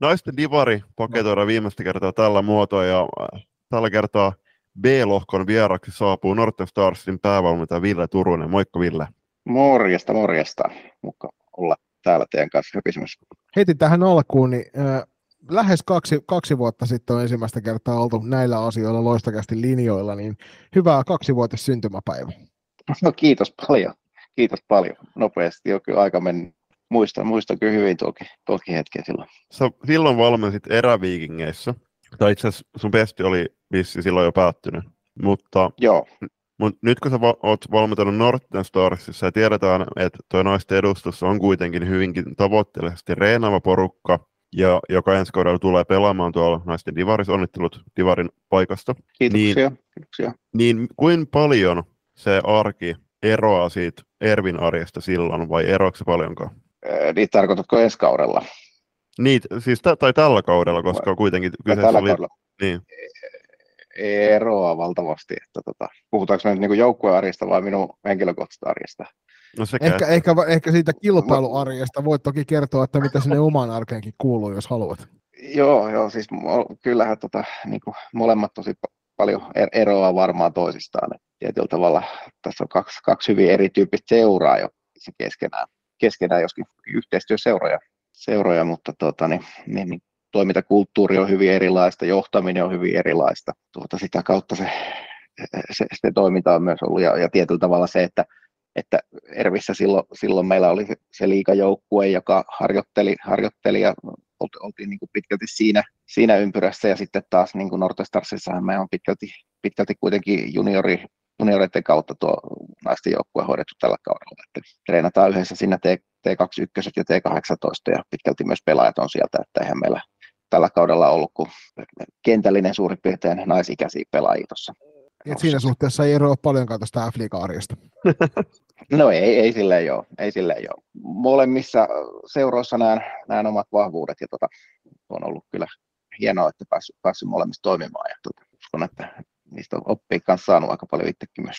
Naisten divari paketoidaan viimeistä kertaa tällä muotoa ja äh, tällä kertaa B-lohkon vieraksi saapuu Northern Starsin päävalmentaja Ville Turunen. Moikka Ville. Morjesta, morjesta. Mukka olla täällä teidän kanssa höpisemässä. Heti tähän alkuun, niin äh, lähes kaksi, kaksi vuotta sitten on ensimmäistä kertaa oltu näillä asioilla loistakästi linjoilla, niin hyvää kaksivuotis syntymäpäivä. No kiitos paljon, kiitos paljon. Nopeasti jo kyllä aika meni. Muistan, muistan kyllä hyvin tuoki, tuoki hetken silloin. Sä silloin valmensit eräviikingeissa, tai itse asiassa sun pesti oli vissi silloin jo päättynyt, mutta Joo, Mutta nyt kun sä va- oot valmentanut Northern Starsissa ja tiedetään, että tuo naisten edustus on kuitenkin hyvinkin tavoitteellisesti reenaava porukka, ja joka ensi kaudella tulee pelaamaan tuolla naisten divaris, onnittelut divarin paikasta, kiitoksia. kiitoksia. niin kuin paljon se arki eroaa siitä Ervin arjesta silloin, vai eroako se paljonkaan? Äh, Niin tarkoitatko ensi kaudella? Niin, siis tä- tai tällä kaudella, koska kuitenkin Ja kyseessä tällä oli... kaudella Niin. eroaa valtavasti. Että tota, puhutaanko me nyt niin joukkuearjesta vai minun henkilökohtaisesta arjesta? No sekä, Ehkä, ehkä, ehkä siitä kilpailuarjesta voit toki kertoa, että mitä sinne omaan arkeenkin kuuluu, jos haluat. Joo, joo siis kyllähän tota, niin kuin molemmat tosi pa- paljon er- eroaa varmaan toisistaan. Et tietyllä tavalla tässä on kaksi, kaksi hyvin erityyppistä seuraa jo se keskenään, keskenään joskin yhteistyöseuroja, seuroja, mutta tota, niin, niin, niin, toimintakulttuuri on hyvin erilaista, johtaminen on hyvin erilaista. Tuota, sitä kautta se, se, se toiminta on myös ollut ja, ja tietyllä tavalla se, että että Ervissä silloin, silloin meillä oli se, liikajoukkue, joka harjoitteli, harjoitteli ja olti- oltiin niin kuin pitkälti siinä, siinä ympyrässä. Ja sitten taas niin kuin Nortestarsissahan me on pitkälti, pitkälti kuitenkin juniori, junioreiden kautta tuo naisten joukkue hoidettu tällä kaudella, että treenataan yhdessä siinä T, T21 ja T18 ja pitkälti myös pelaajat on sieltä, että eihän meillä tällä kaudella ollut kuin kentällinen suurin piirtein naisikäisiä pelaajia tuossa. Et siinä suhteessa ei eroa paljonkaan tuosta f arjesta No ei, ei silleen joo, ei silleen joo. Molemmissa seuroissa näen, näen omat vahvuudet ja tota, on ollut kyllä hienoa, että päässyt, päässyt molemmissa toimimaan ja tota, uskon, että niistä on oppia kanssa saanut aika paljon itsekin myös.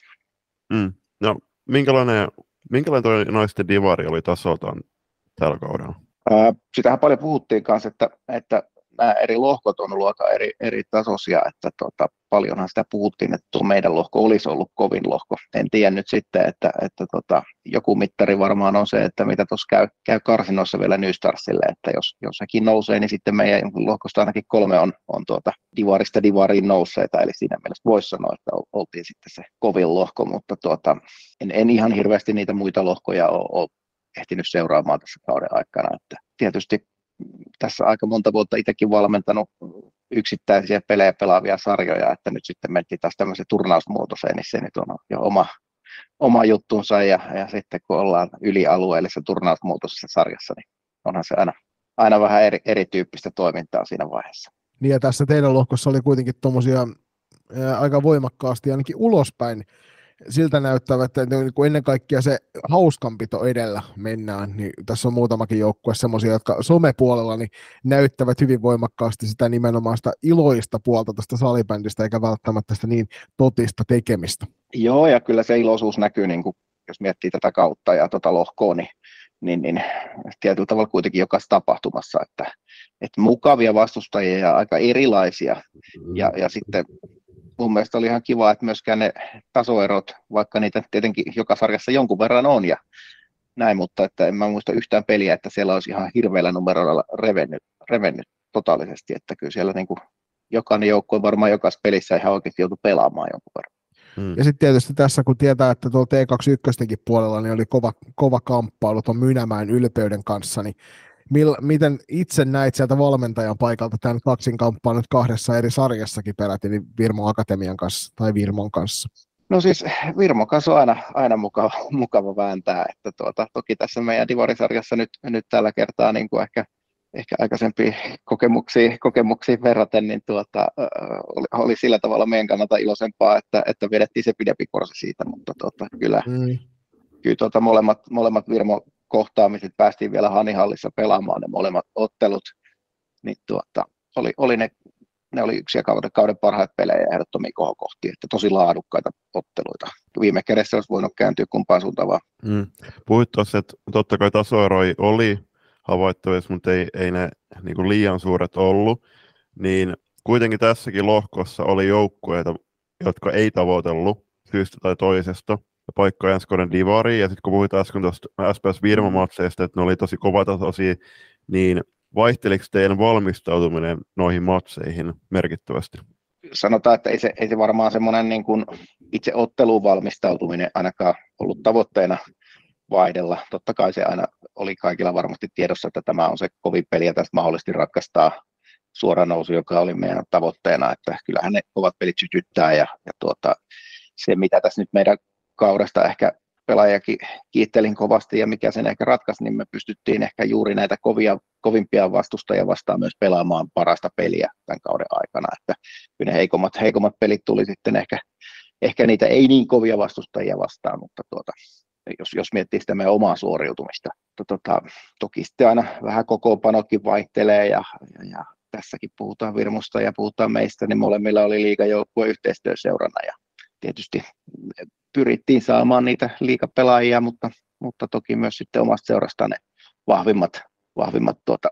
mm. no, minkälainen, minkälainen toi naisten divari oli tasoltaan tällä kaudella? Sitähän paljon puhuttiin kanssa, että, että nämä eri lohkot on aika eri, eri tasoisia, että tota, paljonhan sitä puhuttiin, että tuo meidän lohko olisi ollut kovin lohko. En tiedä nyt sitten, että, että tota, joku mittari varmaan on se, että mitä tuossa käy, käy karsinoissa vielä New Starsille, että jos, jos sekin nousee, niin sitten meidän lohkosta ainakin kolme on, on tuota divarista divariin nousseita, eli siinä mielessä voisi sanoa, että ol- oltiin sitten se kovin lohko, mutta tuota, en, en ihan hirveästi niitä muita lohkoja ole, ole ehtinyt seuraamaan tässä kauden aikana, että tietysti tässä aika monta vuotta itsekin valmentanut yksittäisiä pelejä pelaavia sarjoja, että nyt sitten mentiin taas tämmöiseen turnausmuotoiseen, niin se nyt on jo oma, oma juttunsa ja, ja sitten kun ollaan ylialueellisessa turnausmuotoisessa sarjassa, niin onhan se aina, aina vähän eri, erityyppistä toimintaa siinä vaiheessa. Niin ja tässä teidän lohkossa oli kuitenkin tuommoisia aika voimakkaasti ainakin ulospäin siltä näyttävä, että niin kuin ennen kaikkea se hauskanpito edellä mennään, niin tässä on muutamakin joukkue semmoisia, jotka somepuolella niin näyttävät hyvin voimakkaasti sitä nimenomaan sitä iloista puolta tästä salibändistä, eikä välttämättä sitä niin totista tekemistä. Joo, ja kyllä se iloisuus näkyy, niin kuin, jos miettii tätä kautta ja tuota lohkoa, niin, niin, niin tietyllä tavalla kuitenkin jokaisessa tapahtumassa, että, että mukavia vastustajia ja aika erilaisia, ja, ja sitten mun mielestä oli ihan kiva, että myöskään ne tasoerot, vaikka niitä tietenkin joka sarjassa jonkun verran on ja näin, mutta että en mä muista yhtään peliä, että siellä olisi ihan hirveällä numeroilla revennyt, revennyt totaalisesti, että kyllä siellä niin kuin jokainen joukkue varmaan jokaisessa pelissä ihan oikeasti joutui pelaamaan jonkun verran. Hmm. Ja sitten tietysti tässä, kun tietää, että tuolla T21 puolella niin oli kova, kova kamppailu tuon Mynämään ylpeyden kanssa, niin Mil, miten itse näit sieltä valmentajan paikalta tämän kaksin kamppaa nyt kahdessa eri sarjassakin peräti, niin Virmo Akatemian kanssa tai Virmon kanssa? No siis Virmo kanssa on aina, aina mukava, mukava vääntää, että tuota, toki tässä meidän divarisarjassa nyt, nyt tällä kertaa niin kuin ehkä, ehkä aikaisempiin kokemuksiin, kokemuksiin verraten, niin tuota, oli, oli, sillä tavalla meidän kannalta iloisempaa, että, että vedettiin se pidempi korsi siitä, mutta tuota, kyllä, mm. kyllä tuota, molemmat, molemmat Virmo kohtaamiset päästiin vielä Hanihallissa pelaamaan ne molemmat ottelut, niin tuota, oli, oli ne ne oli yksi kauden, kauden parhaita pelejä ehdottomia kohokohtia, että tosi laadukkaita otteluita. Viime kädessä olisi voinut kääntyä kumpaan suuntaan vaan. Mm. Puhuit tuossa, että totta kai tasoeroi oli havaittavissa, mutta ei, ei ne niin kuin liian suuret ollut, niin kuitenkin tässäkin lohkossa oli joukkueita, jotka ei tavoitellut syystä tai toisesta paikkaa ensi kauden divariin, ja sitten kun puhuit äsken tuosta SPS Virma-matseista, että ne oli tosi kovatasoisia, niin vaihteliko teidän valmistautuminen noihin matseihin merkittävästi? Sanotaan, että ei se, ei se varmaan semmoinen niin kuin itse otteluun valmistautuminen ainakaan ollut tavoitteena vaihdella. Totta kai se aina oli kaikilla varmasti tiedossa, että tämä on se kovin peli ja tästä mahdollisesti ratkaistaan suora nousu, joka oli meidän tavoitteena, että kyllähän ne kovat pelit sytyttää ja, ja tuota, se, mitä tässä nyt meidän kaudesta ehkä pelaajakin kiittelin kovasti ja mikä sen ehkä ratkaisi, niin me pystyttiin ehkä juuri näitä kovia, kovimpia vastustajia vastaan myös pelaamaan parasta peliä tämän kauden aikana, että kyllä ne heikommat, heikommat pelit tuli sitten ehkä, ehkä niitä ei niin kovia vastustajia vastaan, mutta tuota, jos, jos miettii sitä meidän omaa suoriutumista. Tota, toki sitten aina vähän kokoonpanokin vaihtelee ja, ja, ja tässäkin puhutaan Virmusta ja puhutaan meistä, niin molemmilla oli liikajoukkue yhteistyöseurana ja tietysti pyrittiin saamaan niitä liikapelaajia, mutta, mutta toki myös sitten omasta seurasta ne vahvimmat, vahvimmat tuota,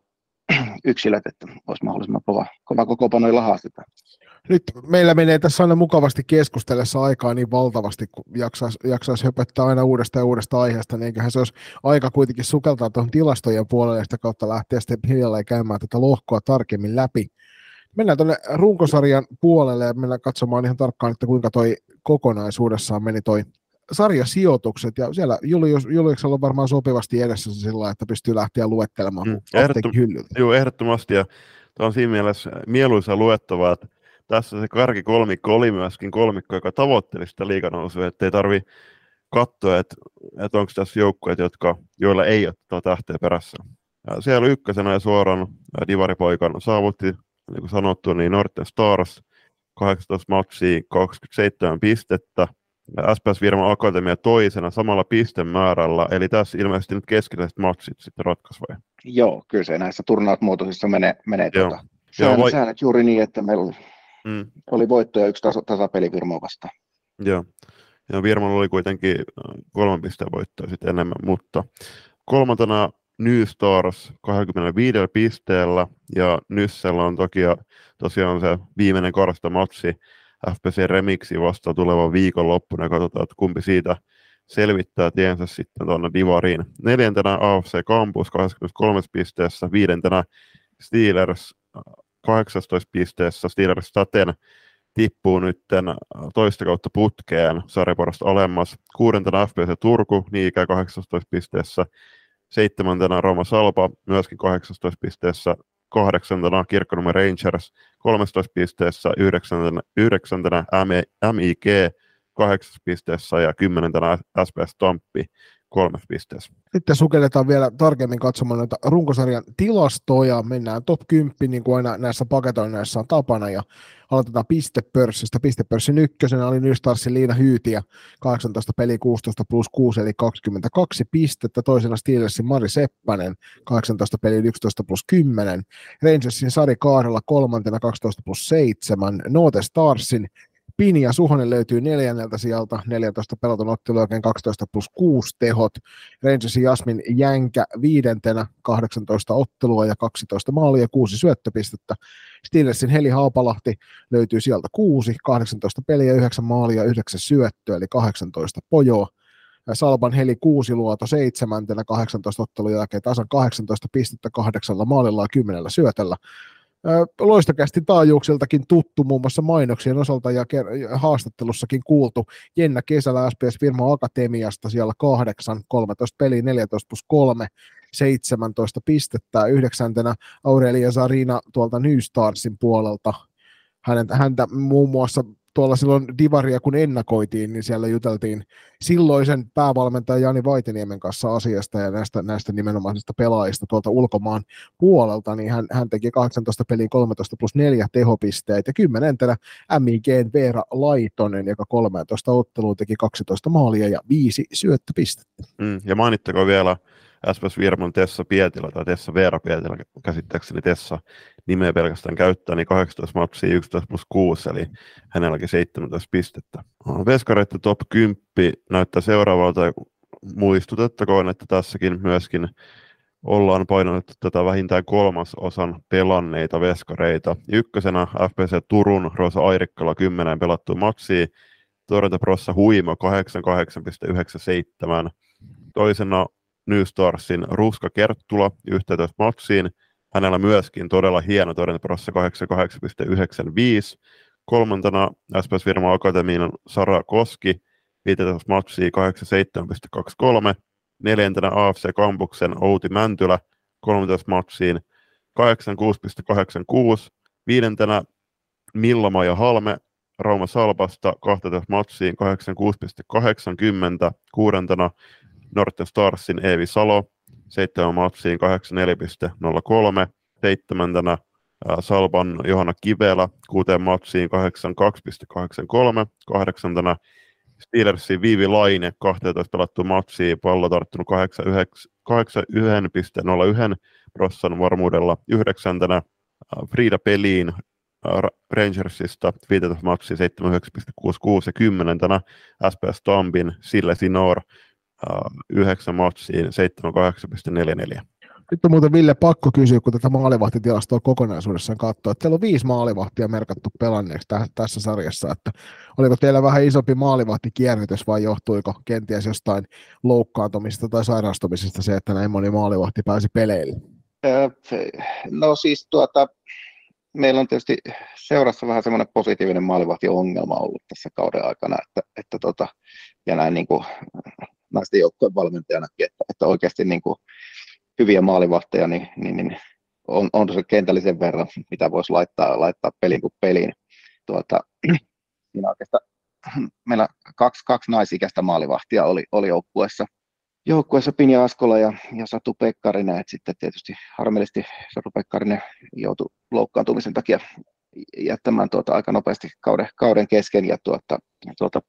yksilöt, että olisi mahdollisimman kova, kova kokoopanoilla haastetaan. Nyt meillä menee tässä aina mukavasti keskustellessa aikaa niin valtavasti, kun jaksaisi, jaksaisi höpöttää aina uudesta ja uudesta aiheesta, niin eiköhän se olisi aika kuitenkin sukeltaa tuohon tilastojen puolelle ja sitä kautta lähteä sitten hiljalleen käymään tätä lohkoa tarkemmin läpi. Mennään tuonne runkosarjan puolelle ja mennään katsomaan ihan tarkkaan, että kuinka toi kokonaisuudessaan meni toi sarjasijoitukset, ja siellä Julius, Juliuksella on varmaan sopivasti edessä se sillä että pystyy lähteä luettelemaan mm, ehdottom- Joo, ehdottomasti, ja tämä on siinä mielessä mieluisa luettavaa, että tässä se karki kolmikko oli myöskin kolmikko, joka tavoitteli sitä liikanousua, ettei tarvi katsoa, että, että onko tässä joukkueet, jotka, joilla ei ole tuota tähteä perässä. Ja siellä ykkösenä ja suoraan Divaripoikan saavutti, niin kuin sanottu, niin Norten Stars 18 matsia, 27 pistettä, SPS Virma Akatemia toisena samalla pistemäärällä, eli tässä ilmeisesti nyt keskeiset matsit sitten ratkaisi vai? Joo, kyllä se näissä turnausmuotoisissa menee, menee tuota. Säännöt, voi... säännöt juuri niin, että meillä oli, mm. oli voitto ja yksi taso, tasapeli Virmoa vastaan. Joo, ja Virmalla oli kuitenkin äh, kolman pisteen voittoa sitten enemmän, mutta kolmantena New Stars 25 pisteellä, ja Nyssellä on toki tosiaan se viimeinen karsta matsi FPC Remixi vasta tulevan viikonloppuna, katsotaan, että kumpi siitä selvittää tiensä sitten tuonne Divariin. Neljäntenä AFC Campus 23 pisteessä, viidentenä Steelers 18 pisteessä, Steelers täten tippuu nyt toista kautta putkeen sarjaporasta alemmas. Kuudentena FPC Turku, niin ikään 18 pisteessä. Seitsemäntenä Roma Salpa, myöskin 18 pisteessä kahdeksantena Kirkkonummen Rangers 13 pisteessä, yhdeksäntenä, yhdeksäntenä MIG 8 pisteessä ja kymmenentenä SPS Tamppi kolmes pisteessä. Sitten sukelletaan vielä tarkemmin katsomaan näitä runkosarjan tilastoja. Mennään top 10, niin kuin aina näissä paketoinneissa on tapana, ja aloitetaan pistepörssistä. Pistepörssin ykkösenä oli Nystarsin Liina Hyytiä, 18 peli 16 plus 6, eli 22 pistettä. Toisena Steelersin Mari Seppänen, 18 peli 11 plus 10. Rangersin Sari Kaarella kolmantena 12 plus 7. Note Starsin Pini ja Suhonen löytyy neljänneltä sieltä, 14 pelatun ottelu oikein 12 plus 6 tehot. Rangersin Jasmin Jänkä viidentenä, 18 ottelua ja 12 maalia ja 6 syöttöpistettä. Steelersin Heli Haapalahti löytyy sieltä 6, 18 peliä, 9 maalia, 9 syöttöä, eli 18 pojoa. Salban Heli luoto seitsemäntenä 18 ottelun jälkeen tasan 18 pistettä kahdeksalla maalilla ja kymmenellä syötellä loistokästi taajuuksiltakin tuttu muun muassa mainoksien osalta ja haastattelussakin kuultu. Jenna Kesällä SPS Firma Akatemiasta siellä kahdeksan, 13 peliä, 14 plus 3, 17 pistettä. Yhdeksäntenä Aurelia Sarina tuolta New Starsin puolelta. Häntä, häntä muun muassa tuolla silloin Divaria kun ennakoitiin, niin siellä juteltiin silloisen päävalmentajan Jani Vaitiniemen kanssa asiasta ja näistä, näistä nimenomaisista pelaajista tuolta ulkomaan puolelta, niin hän, hän teki 18 peliin 13 plus 4 tehopisteitä ja kymmenentenä MIGn Veera Laitonen, joka 13 ottelua teki 12 maalia ja 5 syöttöpistettä. Mm, ja mainittako vielä SPS Virman Tessa Pietilä tai Tessa Veera Pietilä, käsittääkseni Tessa nimeä pelkästään käyttää, niin 18 matsia 11 plus 6, eli hänelläkin 17 pistettä. Veskareiden top 10 näyttää seuraavalta, muistutettakoon, että tässäkin myöskin ollaan painanut tätä vähintään kolmas osan pelanneita veskareita. Ykkösenä FPC Turun Rosa Airikkala 10 pelattu matsia, torjuntaprossa huima 88,97. Toisena New Starsin Ruska Kerttula 11 matsiin. Hänellä myöskin todella hieno torjuntaprossa 88,95. Kolmantena SPS Virma Akatemiin Sara Koski 15 matsia 87,23. Neljäntenä AFC Kampuksen Outi Mäntylä 13 matsiin 86,86. Viidentenä Millama Halme Rauma Salpasta 12 matsiin 86,80. Kuudentena Norten Starsin Eevi Salo 7 matsiin 84,03. Seitsemäntenä Salpan Johanna Kivelä 6 matsiin 82,83. Kahdeksantena Steelersin Viivi Laine 12 pelattu matsia, pallo tarttunut 81,01 prossan varmuudella yhdeksäntenä. Frida Peliin Rangersista 15 matsia 79,66 ja kymmenentenä SPS Tampin Sille Sinor 9 matsiin 78,44. Nyt on muuten Ville pakko kysyä, kun tätä maalivahtitilastoa kokonaisuudessaan katsoo, että teillä on viisi maalivahtia merkattu pelanneeksi tä- tässä sarjassa, että oliko teillä vähän isompi maalivahtikierrytys vai johtuiko kenties jostain loukkaantumisesta tai sairastumisesta se, että näin moni maalivahti pääsi peleille? No siis tuota, meillä on tietysti seurassa vähän semmoinen positiivinen maalivahtiongelma ollut tässä kauden aikana, että, että tota, ja näin niin kuin naisten joukkojen valmentajanakin, että, että oikeasti niin kuin hyviä maalivahteja, niin, niin, niin on, on se kentällisen verran, mitä voisi laittaa, laittaa pelin kuin peliin. Tuota, siinä oikeastaan meillä kaksi, kaksi naisikäistä maalivahtia oli, oli joukkueessa. Joukkueessa Pinja Askola ja, ja Satu Pekkarinen, että sitten tietysti harmillisesti Satu Pekkarinen joutui loukkaantumisen takia jättämään tuota aika nopeasti kauden, kauden kesken ja tuota, tuota,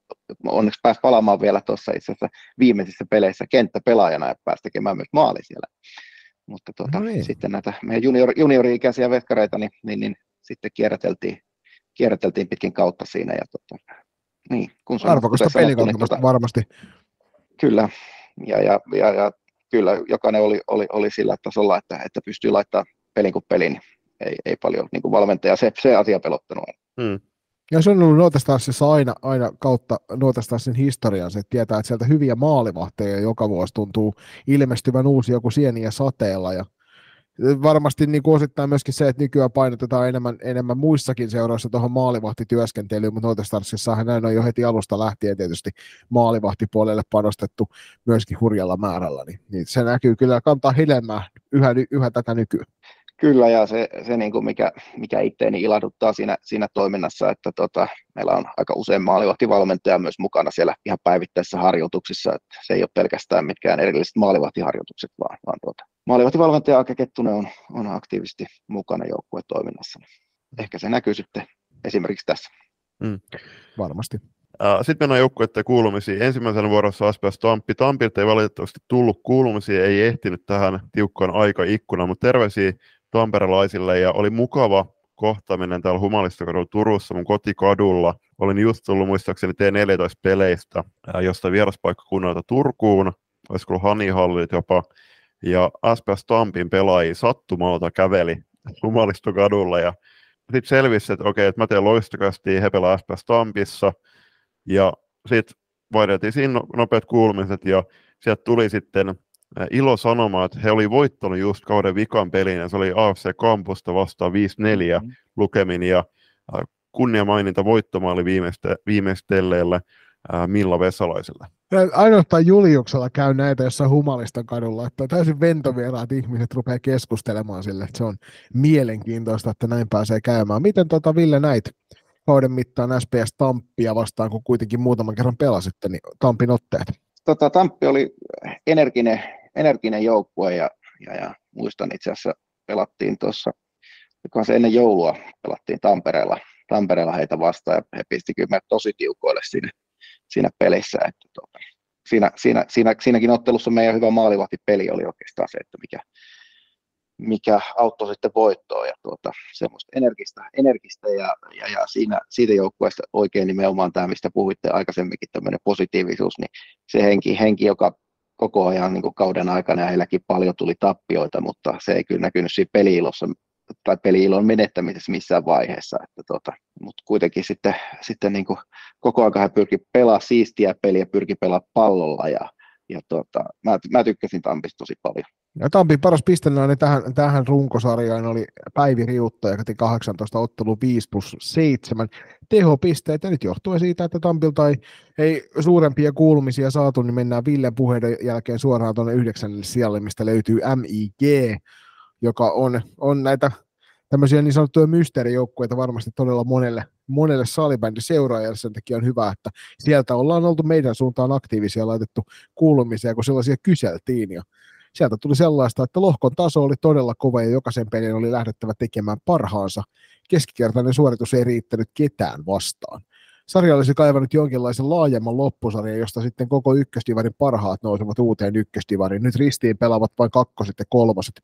onneksi pääsi palaamaan vielä tuossa itse asiassa viimeisissä peleissä kenttäpelaajana ja pääsi tekemään myös maali siellä. Mutta tuota, no niin. sitten näitä meidän junior, juniori-ikäisiä veskareita, niin, niin, niin sitten kierräteltiin, kierräteltiin pitkin kautta siinä. Ja tuota, niin, kun Arvokasta pelikokemusta niin, tuota, varmasti. Kyllä, ja, ja, ja, ja kyllä jokainen oli, oli, oli sillä tasolla, että, että pystyy laittamaan pelin kuin pelin, ei, ei paljon niin kuin valmentaja se, se asia pelottanut. Hmm. Ja se on ollut Nuotastassissa aina, aina kautta Nuotastassin historian, se että tietää, että sieltä hyviä maalivahteja joka vuosi tuntuu ilmestyvän uusi joku sieniä sateella ja varmasti niin kuin osittain myöskin se, että nykyään painotetaan enemmän, enemmän muissakin seuroissa tuohon maalivahtityöskentelyyn, mutta Noitestarsissahan näin on jo heti alusta lähtien tietysti maalivahtipuolelle panostettu myöskin hurjalla määrällä, niin, niin se näkyy kyllä, kantaa hedelmää yhä, yhä tätä nykyään. Kyllä, ja se, se niin kuin mikä, mikä itteeni ilahduttaa siinä, siinä toiminnassa, että tota, meillä on aika usein maalivahtivalmentaja myös mukana siellä ihan päivittäisissä harjoituksissa, että se ei ole pelkästään mitkään erilliset maalivahtiharjoitukset, vaan, vaan tuota, maalivahtivalmentaja Ake Kettunen on, on aktiivisesti mukana joukkuetoiminnassa. Ehkä se näkyy sitten esimerkiksi tässä. Mm. Varmasti. Sitten mennään joukkueiden kuulumisiin. Ensimmäisenä vuorossa SPS Tampi. Tampilta ei valitettavasti tullut kuulumisia, ei ehtinyt tähän tiukkaan aikaikkunaan, mutta terveisiä tamperelaisille ja oli mukava kohtaaminen täällä Humalistokadulla Turussa mun kotikadulla. Olin just tullut muistaakseni T14-peleistä, josta vieraspaikkakunnalta Turkuun, olisiko ollut Hanihallit jopa, ja SPS Tampin pelaajia sattumalta käveli Humalistokadulla ja sitten selvisi, että okei, että mä teen loistokasti, he pelaa SPS Tampissa, ja sitten vaihdettiin siinä no-, nopeat kuulumiset, ja sieltä tuli sitten ilo sanomaan, että he oli voittanut just kauden vikan pelin, ja se oli AFC Kampusta vastaan 5-4 mm-hmm. lukemin, ja kunnia maininta voittomaali viimeiste, viimeistelleelle Milla Vesalaiselle. Ainoastaan Juliuksella käy näitä jossain Humalistan kadulla, että täysin ventovieraat ihmiset rupeaa keskustelemaan sille, että se on mielenkiintoista, että näin pääsee käymään. Miten tota Ville näit kauden mittaan SPS Tamppia vastaan, kun kuitenkin muutaman kerran pelasitte, niin Tampin otteet? Tota, Tamppi oli energinen, energinen joukkue ja, ja, ja, muistan itse asiassa pelattiin tuossa, se ennen joulua pelattiin Tampereella, Tampereella heitä vastaan ja he pisti kyllä tosi tiukoille siinä, siinä pelissä, että tota, siinä, siinä, siinä, siinäkin ottelussa meidän hyvä maalivahtipeli oli oikeastaan se, että mikä, mikä auttoi sitten voittoon ja tuota, semmoista energistä, energistä ja, ja, ja siinä, siitä joukkueesta oikein nimenomaan tämä, mistä puhuitte aikaisemminkin, tämmöinen positiivisuus, niin se henki, henki joka koko ajan niin kauden aikana ja heilläkin paljon tuli tappioita, mutta se ei kyllä näkynyt siinä peliilossa tai peliilon menettämisessä missään vaiheessa, että tota, mutta kuitenkin sitten, sitten niin kuin koko ajan he pyrki pelaa siistiä peliä, pyrki pelaa pallolla ja, ja tota, mä, mä tykkäsin Tampista tosi paljon. Ja Tampin paras pistenainen tähän, tähän runkosarjaan oli Päivi Riutta, joka 18 ottelu 5 plus 7 tehopisteitä. Nyt johtuen siitä, että Tampilta ei, ei suurempia kuulumisia saatu, niin mennään Ville puheiden jälkeen suoraan tuonne yhdeksännelle sijalle, mistä löytyy MIG, joka on, on näitä tämmöisiä niin sanottuja mysteerijoukkueita varmasti todella monelle, monelle salibändin seuraajalle. Sen takia on hyvä, että sieltä ollaan oltu meidän suuntaan aktiivisia laitettu kuulumisia, kun sellaisia kyseltiin. Ja sieltä tuli sellaista, että lohkon taso oli todella kova ja jokaisen pelin oli lähdettävä tekemään parhaansa. Keskikertainen suoritus ei riittänyt ketään vastaan. Sarja olisi kaivannut jonkinlaisen laajemman loppusarjan, josta sitten koko ykkösdivarin parhaat nousevat uuteen ykkösdivariin. Nyt ristiin pelaavat vain kakkoset ja kolmoset.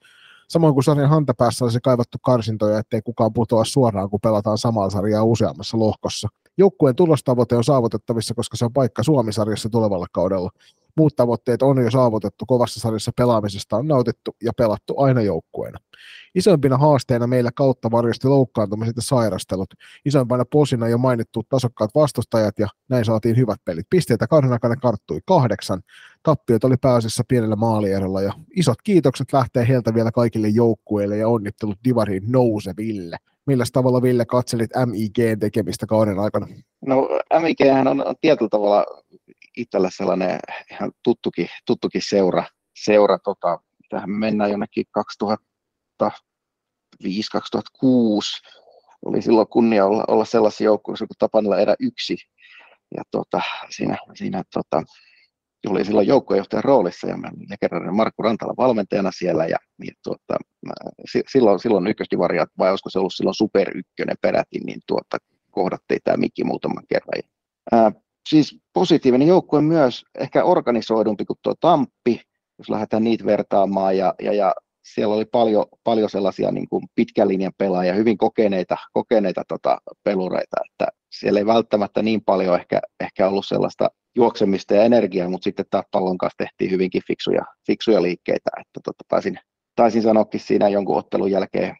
Samoin kuin sarjan hantapäässä olisi kaivattu karsintoja, ettei kukaan putoa suoraan, kun pelataan samaa sarjaa useammassa lohkossa. Joukkueen tulostavoite on saavutettavissa, koska se on paikka Suomi-sarjassa tulevalla kaudella. Muut tavoitteet on jo saavutettu, kovassa sarjassa pelaamisesta on nautittu ja pelattu aina joukkueena. Isompina haasteina meillä kautta varjosti loukkaantumiset ja sairastelut. Isompana posina jo mainittu tasokkaat vastustajat ja näin saatiin hyvät pelit. Pisteitä kauden aikana karttui kahdeksan. Tappiot oli pääasiassa pienellä maalierolla ja isot kiitokset lähtee heiltä vielä kaikille joukkueille ja onnittelut Divariin nouseville. Millä tavalla Ville katselit MIGn tekemistä kauden aikana? No MIG on, on tietyllä tavalla itsellä sellainen ihan tuttukin, tuttukin seura, seura tota, tähän mennään jonnekin 2005-2006, oli silloin kunnia olla, olla sellaisia joukkueessa kuin Tapanilla erä yksi, ja tota, siinä, siinä tota, oli silloin joukkuejohtajan roolissa ja legendaarinen Markku Rantala valmentajana siellä ja niin, tuota, silloin, silloin ykkösdivaria, vai olisiko se ollut silloin super ykkönen peräti, niin tuota, kohdattiin tämä mikki muutaman kerran. Ää, siis positiivinen joukkue myös, ehkä organisoidumpi kuin tuo Tamppi, jos lähdetään niitä vertaamaan, ja, ja, ja siellä oli paljon, paljon sellaisia niin kuin pitkän linjan pelaajia, hyvin kokeneita, kokeneita tota, pelureita, että siellä ei välttämättä niin paljon ehkä, ehkä ollut sellaista juoksemista ja energiaa, mutta sitten taas pallon kanssa tehtiin hyvinkin fiksuja, fiksuja liikkeitä, että tota, taisin, taisin sanoakin siinä jonkun ottelun jälkeen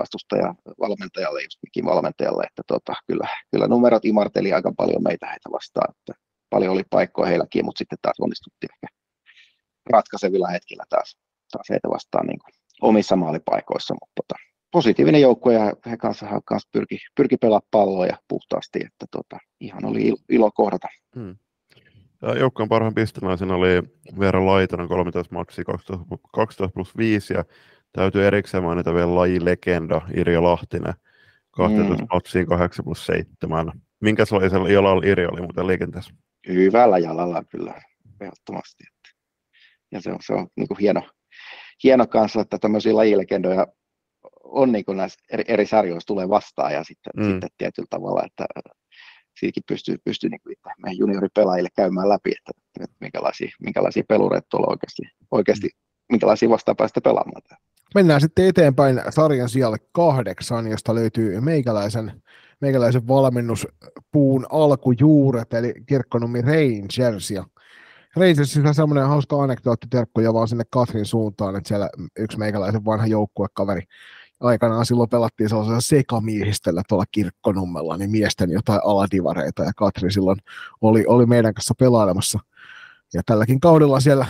vastustaja valmentajalle, just mikin valmentajalle, että tota, kyllä, kyllä numerot imarteli aika paljon meitä heitä vastaan, että paljon oli paikkoja heilläkin, mutta sitten taas onnistuttiin ehkä ratkaisevilla hetkillä taas, taas heitä vastaan niin kuin omissa maalipaikoissa, mutta tota, positiivinen joukkue ja he kanssa, he kanssa pyrki, pyrki pelaamaan palloa ja puhtaasti, että tota, ihan oli ilo kohdata. Hmm. Joukkueen parhaan pistenaisen oli Veera Laitonen 13 maksi 12, 12 plus 5 ja täytyy erikseen mainita vielä lajilegenda Irja Lahtinen 12 mm. matsiin 8 plus 7. Minkälaisella jalalla Irja oli muuten liikenteessä? Hyvällä jalalla kyllä, ehdottomasti. Ja se on, se on niin kuin hieno, hieno kanssa, että tämmöisiä lajilegendoja on niin näissä eri, eri sarjoissa tulee vastaan ja sitten, mm. sitten tietyllä tavalla, että siitäkin pystyy, pystyy niin kuin meidän junioripelaajille käymään läpi, että, että minkälaisia, minkälaisia pelureita tuolla oikeasti, oikeasti mm. minkälaisia vastaan päästä pelaamaan. Mennään sitten eteenpäin sarjan sijalle kahdeksan, josta löytyy meikäläisen, meikäläisen valmennuspuun alkujuuret, eli Kirkkonummi Rangers. Ja Rangersissa semmoinen hauska anekdootti terkkuja vaan sinne Katrin suuntaan, että siellä yksi meikäläisen vanha joukkuekaveri aikanaan silloin pelattiin sellaisella sekamiehistöllä tuolla kirkkonummella, niin miesten jotain aladivareita, ja Katri silloin oli, oli meidän kanssa pelailemassa. Ja tälläkin kaudella siellä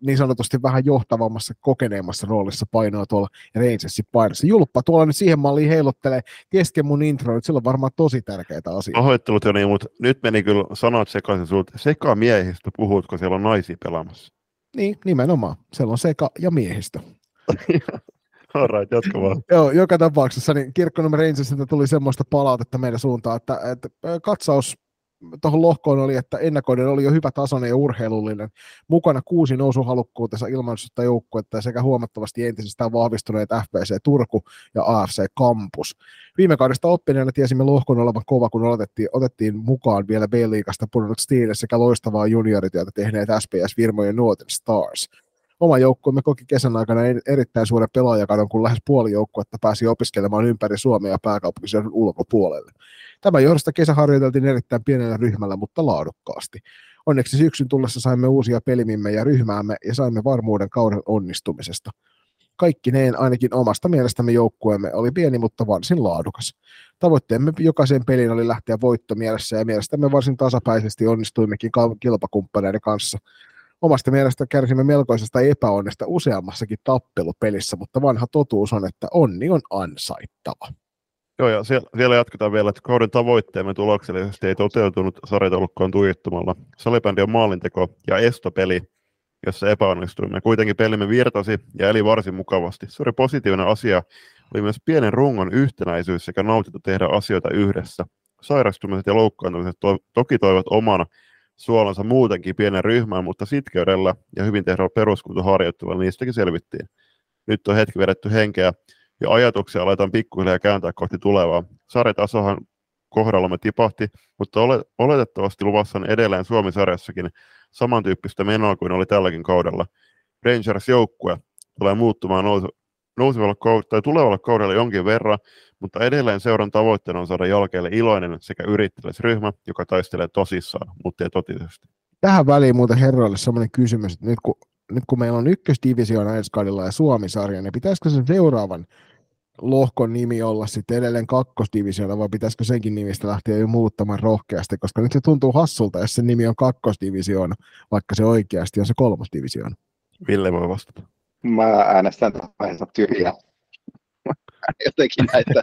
niin sanotusti vähän johtavammassa, kokeneemmassa roolissa painoa tuolla Rangersin painossa. Julppa tuolla nyt siihen malliin heiluttelee kesken mun intro, että sillä on varmaan tosi tärkeitä asioita. Pahoittelut jo niin, mutta nyt meni kyllä sanat sekaisin sulta. Sekamiehistä puhutko siellä on naisia pelaamassa? Niin, nimenomaan. Siellä on seka- ja miehistä. Alright, jatka vaan. Joo, joka tapauksessa niin Kirkkonummen Rangersilta tuli semmoista palautetta meidän suuntaan, että, että katsaus tuohon lohkoon oli, että ennakoiden oli jo hyvä tasoinen ja urheilullinen. Mukana kuusi nousuhalukkuutensa ilmaisuutta joukkuetta sekä huomattavasti entisestään vahvistuneet FPC Turku ja AFC Campus. Viime kaudesta oppineena tiesimme lohkon olevan kova, kun otettiin, otettiin mukaan vielä B-liigasta pudonnut sekä loistavaa juniorityötä tehneet SPS Virmojen Northern Stars. Oma joukkueemme koki kesän aikana erittäin suuren pelaajakadon, kun lähes puoli joukkuetta pääsi opiskelemaan ympäri Suomea pääkaupunkiseudun ulkopuolelle. Tämän johdosta kesä harjoiteltiin erittäin pienellä ryhmällä, mutta laadukkaasti. Onneksi syksyn tullessa saimme uusia pelimimme ja ryhmäämme ja saimme varmuuden kauden onnistumisesta. Kaikki neen ainakin omasta mielestämme joukkueemme oli pieni, mutta varsin laadukas. Tavoitteemme jokaisen pelin oli lähteä voittomielessä ja mielestämme varsin tasapäisesti onnistuimmekin kilpakumppaneiden kanssa. Omasta mielestä kärsimme melkoisesta epäonnesta useammassakin tappelupelissä, mutta vanha totuus on, että onni on ansaittava. Joo, ja siellä, siellä jatketaan vielä, että kauden tavoitteemme tuloksellisesti ei toteutunut sarjataulukkoon tuijottumalla. Salibändi on maalinteko ja estopeli, jossa epäonnistuimme. Kuitenkin pelimme virtasi ja eli varsin mukavasti. Oli positiivinen asia. Oli myös pienen rungon yhtenäisyys sekä nautittu tehdä asioita yhdessä. Sairastumiset ja loukkaantumiset to- toki toivat omana suolansa muutenkin pienen ryhmän, mutta sitkeydellä ja hyvin tehdä peruskuntoharjoittelulla niistäkin selvittiin. Nyt on hetki vedetty henkeä ja ajatuksia aletaan pikkuhiljaa kääntää kohti tulevaa. Sarjatasohan kohdallamme tipahti, mutta oletettavasti luvassa on edelleen Suomi-sarjassakin samantyyppistä menoa kuin oli tälläkin kaudella. Rangers-joukkue tulee muuttumaan nousevalla kaudella, tai tulevalla kaudella jonkin verran, mutta edelleen seuran tavoitteena on saada jalkeille iloinen sekä yrittäjäs ryhmä, joka taistelee tosissaan, mutta ei totisesti. Tähän väliin muuten herroille sellainen kysymys, että nyt kun, nyt kun meillä on ykkösdivisioona ensi kaudella ja Suomi-sarja, niin pitäisikö sen seuraavan lohkon nimi olla sitten edelleen kakkosdivisioona, vai pitäisikö senkin nimistä lähteä jo muuttamaan rohkeasti, koska nyt se tuntuu hassulta, jos se nimi on kakkosdivisioona, vaikka se oikeasti on se kolmosdivisioona. Ville voi vastata. Mä äänestän vaiheessa tyhjää. Jotenkin näitä,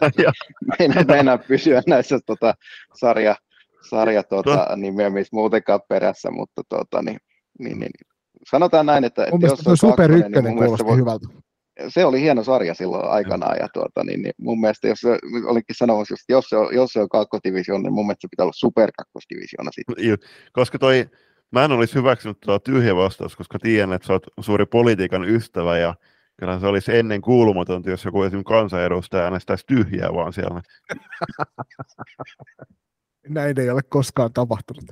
mä enää pysyä näissä tota, sarja, sarja tota, nimeämis muutenkaan perässä, mutta tota, niin, niin, niin, sanotaan näin, että, että jos on Super niin Ykkönen niin kuulosti voi, hyvältä se oli hieno sarja silloin aikanaan, ja tuota, niin, niin mun mielestä, jos se, olinkin sanomassa, että jos se on, jos se on kakkosdivisioon, niin mun mielestä se pitää olla superkakkosdivisioona sitten. Koska toi, mä en olisi hyväksynyt tuota tyhjä vastaus, koska tiedän, että sä oot suuri politiikan ystävä, ja kyllä se olisi ennen kuulumatonta, jos joku esimerkiksi kansanedustaja äänestäisi tyhjää vaan siellä. Näin ei ole koskaan tapahtunut.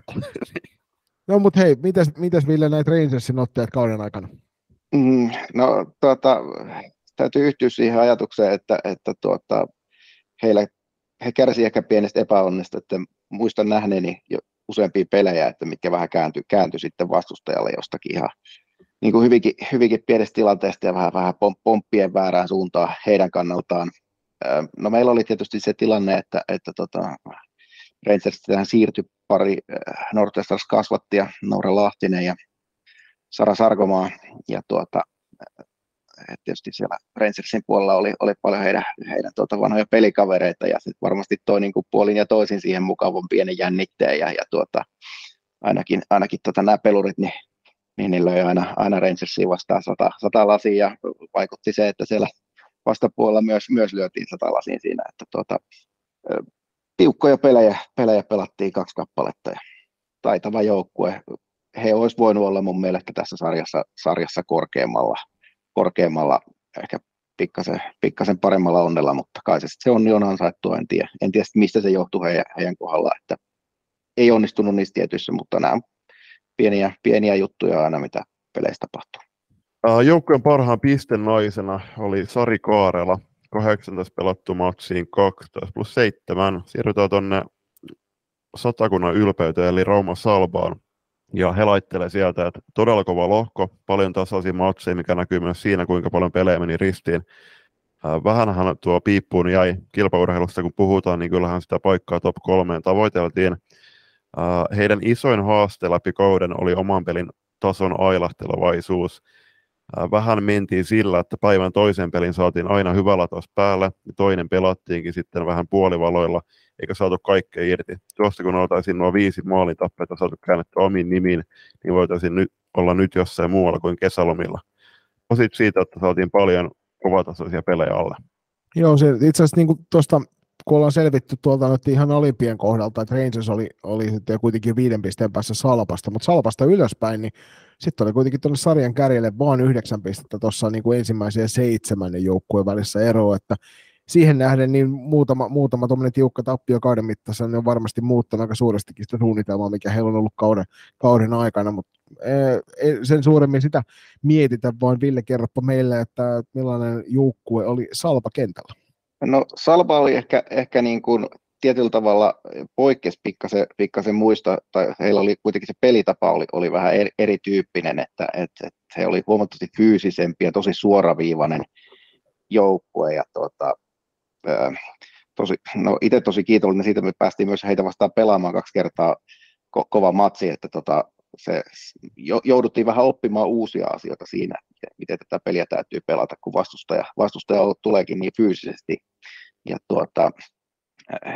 No mutta hei, mitäs, mitäs Ville näitä Rangersin ottajat kauden aikana? Mm, no tuota, täytyy yhtyä siihen ajatukseen, että, että tuota, heillä, he kärsivät ehkä pienestä epäonnesta, että muistan nähneeni jo useampia pelejä, että mitkä vähän kääntyi, kääntyi sitten vastustajalle jostakin ihan niin kuin hyvinkin, hyvinkin pienestä tilanteesta ja vähän, vähän pomppien väärään suuntaan heidän kannaltaan. No meillä oli tietysti se tilanne, että, että tota, Rangers tähän siirtyi pari Northwesters kasvattia, Noora Lahtinen ja Sara Sarkomaa ja tuota, tietysti siellä Rangersin puolella oli, oli paljon heidän, heidän tuota vanhoja pelikavereita ja sitten varmasti toi niin puolin ja toisin siihen mukavan pienen jännitteen ja, ja tuota, ainakin, ainakin tuota, nämä pelurit niin, niin, niin löi aina, aina Rangersiin vastaan sata, sata lasia ja vaikutti se, että siellä vastapuolella myös, myös lyötiin sata lasiin siinä, että tuota, tiukkoja pelejä, pelejä pelattiin kaksi kappaletta ja taitava joukkue, he olisi voinut olla mun mielestä tässä sarjassa, sarjassa korkeammalla, korkeammalla ehkä pikkasen, pikkasen paremmalla onnella, mutta kai se, se onni on ansaittu, en tiedä, en tiedä mistä se johtuu heidän, heidän kohdalla, että ei onnistunut niissä tietyissä, mutta nämä pieniä, pieniä juttuja aina, mitä peleissä tapahtuu. Joukkueen parhaan pisten naisena oli Sari Kaarela, 18 pelattu matsiin 12 plus 7. Siirrytään tuonne satakunnan ylpeyteen, eli Rauma Salbaan ja he laittelee sieltä, että todella kova lohko, paljon tasaisia matseja, mikä näkyy myös siinä, kuinka paljon pelejä meni ristiin. Vähänhän tuo piippuun jäi kilpaurheilusta, kun puhutaan, niin kyllähän sitä paikkaa top kolmeen tavoiteltiin. Heidän isoin haaste läpi kauden oli oman pelin tason ailahtelevaisuus. Vähän mentiin sillä, että päivän toisen pelin saatiin aina hyvä latos päälle, ja toinen pelattiinkin sitten vähän puolivaloilla, eikä saatu kaikkea irti. Tuosta kun oltaisiin nuo viisi maalintappeita saatu käännettyä omiin nimiin, niin voitaisiin nyt olla nyt jossain muualla kuin kesälomilla. Osit siitä, että saatiin paljon kovatasoisia pelejä alle. Joo, se itse asiassa niin tuosta kun ollaan selvitty tuolta nyt ihan olimpien kohdalta, että Rangers oli, oli sitten kuitenkin viiden pisteen päässä Salpasta, mutta Salpasta ylöspäin, niin sitten oli kuitenkin tuonne sarjan kärjelle vaan yhdeksän pistettä tuossa niin ensimmäisen ja seitsemännen joukkueen välissä eroa, että siihen nähden niin muutama, muutama tiukka tappio kauden mittaisessa niin on varmasti muuttanut aika suurestikin sitä suunnitelmaa, mikä heillä on ollut kauden, kauden aikana, mutta sen suuremmin sitä mietitä, vaan Ville kerropa meille, että millainen joukkue oli Salpa kentällä. No Salpa oli ehkä, ehkä niin kuin tietyllä tavalla poikkesi pikkasen, pikkasen muista, tai heillä oli kuitenkin se pelitapa oli, oli vähän eri, erityyppinen, että, että, että he oli huomattavasti fyysisempi ja tosi suoraviivainen joukkue, ja tuota, tosi, no itse tosi kiitollinen siitä, että me päästiin myös heitä vastaan pelaamaan kaksi kertaa ko- kova matsi, että tota, se, jouduttiin vähän oppimaan uusia asioita siinä, miten, miten tätä peliä täytyy pelata, kun vastustaja, vastustaja tuleekin niin fyysisesti. Ja tuota,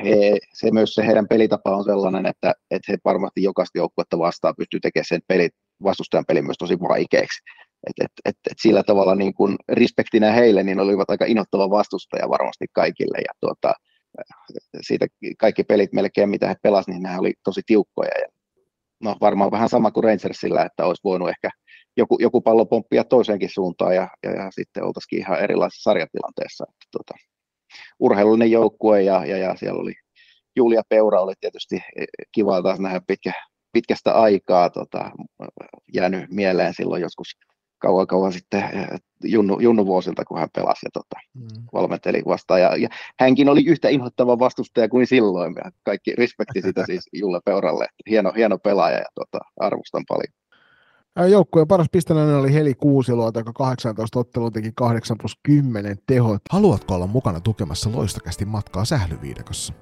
he, se myös se heidän pelitapa on sellainen, että, että he varmasti jokaista joukkuetta vastaan pystyy tekemään sen peli, vastustajan pelin myös tosi vaikeaksi. Et, et, et, et sillä tavalla niin kun respektinä heille, niin olivat aika innoittava vastustaja varmasti kaikille. Ja tuota, siitä kaikki pelit melkein, mitä he pelasivat, niin nämä oli tosi tiukkoja. Ja no varmaan vähän sama kuin Rangersillä, että olisi voinut ehkä joku, joku pallo pomppia toiseenkin suuntaan ja, ja, ja sitten oltaisikin ihan erilaisessa sarjatilanteessa. Että, tota, urheilullinen joukkue ja, ja, ja siellä oli Julia Peura oli tietysti kiva taas nähdä pitkä, pitkästä aikaa tota, jäänyt mieleen silloin joskus kauan kauan sitten junnu, junnu vuosilta, kun hän pelasi ja tota, mm. valmenteli vastaan. Ja, ja, hänkin oli yhtä inhottava vastustaja kuin silloin. Ja kaikki respekti sitä siis Julle Peuralle. Hieno, hieno pelaaja ja tota, arvostan paljon. Joukkueen paras pisteläinen oli Heli Kuusiluota, joka 18 ottelun teki 8 plus 10 tehot. Haluatko olla mukana tukemassa loistakästi matkaa sählyviidakossa?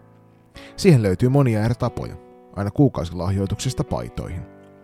Siihen löytyy monia eri tapoja, aina kuukausilahjoituksista paitoihin.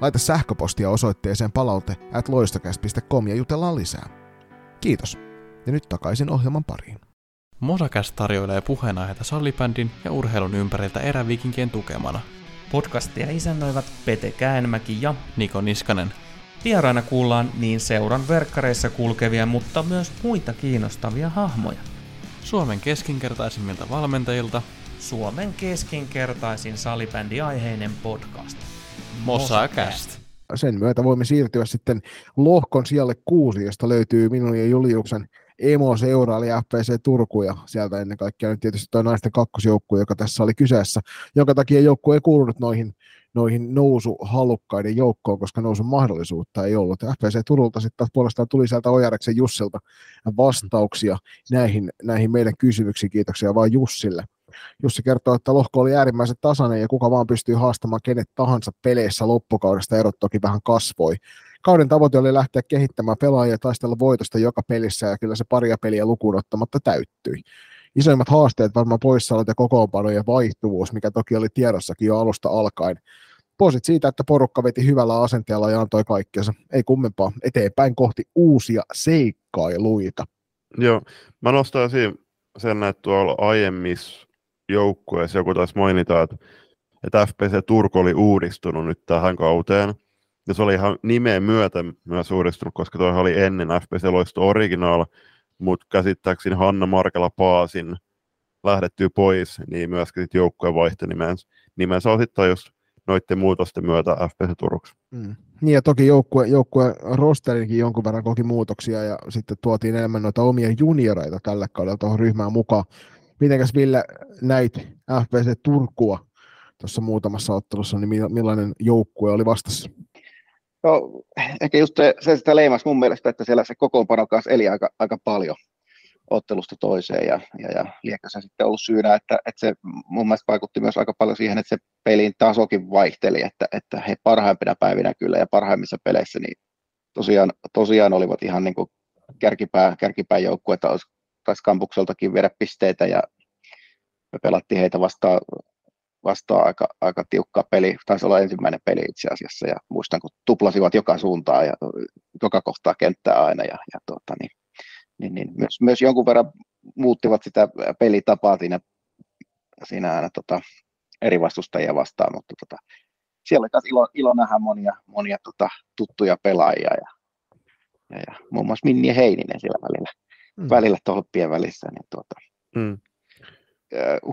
Laita sähköpostia osoitteeseen palaute at ja jutellaan lisää. Kiitos. Ja nyt takaisin ohjelman pariin. Mosakäs tarjoilee puheenaiheita sallibändin ja urheilun ympäriltä erävikinkien tukemana. Podcastia isännöivät Pete Käenmäki ja Niko Niskanen. Vieraina kuullaan niin seuran verkkareissa kulkevia, mutta myös muita kiinnostavia hahmoja. Suomen keskinkertaisimmilta valmentajilta Suomen keskinkertaisin salibändiaiheinen podcast. Mosacast. Sen myötä voimme siirtyä sitten lohkon sijalle kuusi, josta löytyy minun ja Juliuksen emo-seura, eli FPC Turku, ja sieltä ennen kaikkea nyt tietysti tuo naisten kakkosjoukkue, joka tässä oli kyseessä, jonka takia joukkue ei kuulunut noihin, noihin nousuhalukkaiden joukkoon, koska nousun mahdollisuutta ei ollut. FPC Turulta sitten puolestaan tuli sieltä Ojareksen Jussilta vastauksia näihin, näihin meidän kysymyksiin. Kiitoksia vaan Jussille. Jussi kertoo, että lohko oli äärimmäisen tasainen ja kuka vaan pystyy haastamaan kenet tahansa peleissä loppukaudesta, erot toki vähän kasvoi. Kauden tavoite oli lähteä kehittämään pelaajia ja taistella voitosta joka pelissä ja kyllä se paria peliä lukuun ottamatta täyttyi. Isoimmat haasteet varmaan poissaolot ja kokoonpanojen vaihtuvuus, mikä toki oli tiedossakin jo alusta alkaen. Poisit siitä, että porukka veti hyvällä asenteella ja antoi kaikkensa. Ei kummempaa, eteenpäin kohti uusia seikkailuita. Joo, mä nostaisin sen, että tuolla aiemmissa joukkueessa joku taisi mainita, että, että FPC Turku oli uudistunut nyt tähän kauteen. Ja se oli ihan nimeen myötä myös uudistunut, koska toi oli ennen FPC Loisto Original, mutta käsittääkseni Hanna Markela Paasin lähdettyy pois, niin myöskin sitten joukkue vaihtoi nimensä, nimensä osittain just noiden muutosten myötä FPC Turuksi. Mm. Niin ja toki joukkue, joukkue rosterinkin jonkun verran koki muutoksia ja sitten tuotiin enemmän noita omia junioreita tälle kaudella tuohon ryhmään mukaan. Mitenkäs Ville näit FPC Turkua tuossa muutamassa ottelussa, niin millainen joukkue oli vastassa? No, ehkä just se, se sitä leimas mun mielestä, että siellä se kokoonpano kanssa eli aika, aika paljon ottelusta toiseen ja, ja, ja liekö se sitten ollut syynä, että, että se mun mielestä vaikutti myös aika paljon siihen, että se pelin tasokin vaihteli, että, että he parhaimpina päivinä kyllä ja parhaimmissa peleissä niin tosiaan, tosiaan olivat ihan niin kuin kärkipää, kärkipää joukkue, että olisi taisi kampukseltakin viedä pisteitä ja, me pelattiin heitä vastaan, vastaan aika, aika tiukka peli, taisi olla ensimmäinen peli itse asiassa, ja muistan, kun tuplasivat joka suuntaan ja joka kohtaa kenttää aina, ja, ja tuota, niin, niin, niin myös, myös, jonkun verran muuttivat sitä pelitapaa siinä, siinä aina tota, eri vastustajia vastaan, mutta tota, siellä oli ilo, ilo nähdä monia, monia tota, tuttuja pelaajia ja, ja, ja, muun muassa Minni Heininen siellä välillä, mm. välillä tolppien välissä. Niin tuota, mm.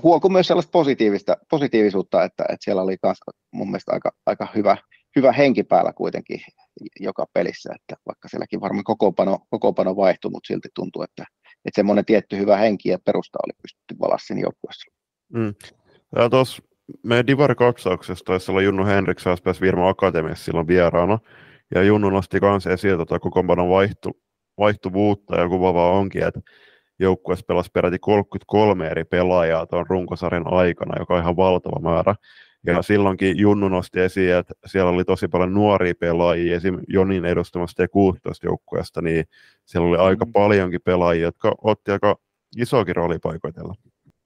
Huoku myös sellaista positiivista, positiivisuutta, että, että siellä oli myös mun mielestä aika, aika hyvä, hyvä henki päällä kuitenkin joka pelissä, että vaikka sielläkin varmaan kokoopano, kokoopano vaihtui, mutta silti tuntuu, että, että semmoinen tietty hyvä henki ja perusta oli pystytty valassin joukkueessa. Mm. Ja tuossa meidän Divari-katsauksessa taisi olla Junnu Henriks SPS Virma Akatemiassa silloin vieraana, ja Junnu nosti kanssa esiin tota kokoonpanon vaihtu, vaihtuvuutta, ja kuvaavaa onkin, että joukkueessa pelasi peräti 33 eri pelaajaa tuon runkosarjan aikana, joka on ihan valtava määrä. Ja silloinkin Junnu nosti esiin, että siellä oli tosi paljon nuoria pelaajia, esim. Jonin edustamasta ja 16 joukkueesta, niin siellä oli aika mm. paljonkin pelaajia, jotka otti aika isoakin rooli paikoitella.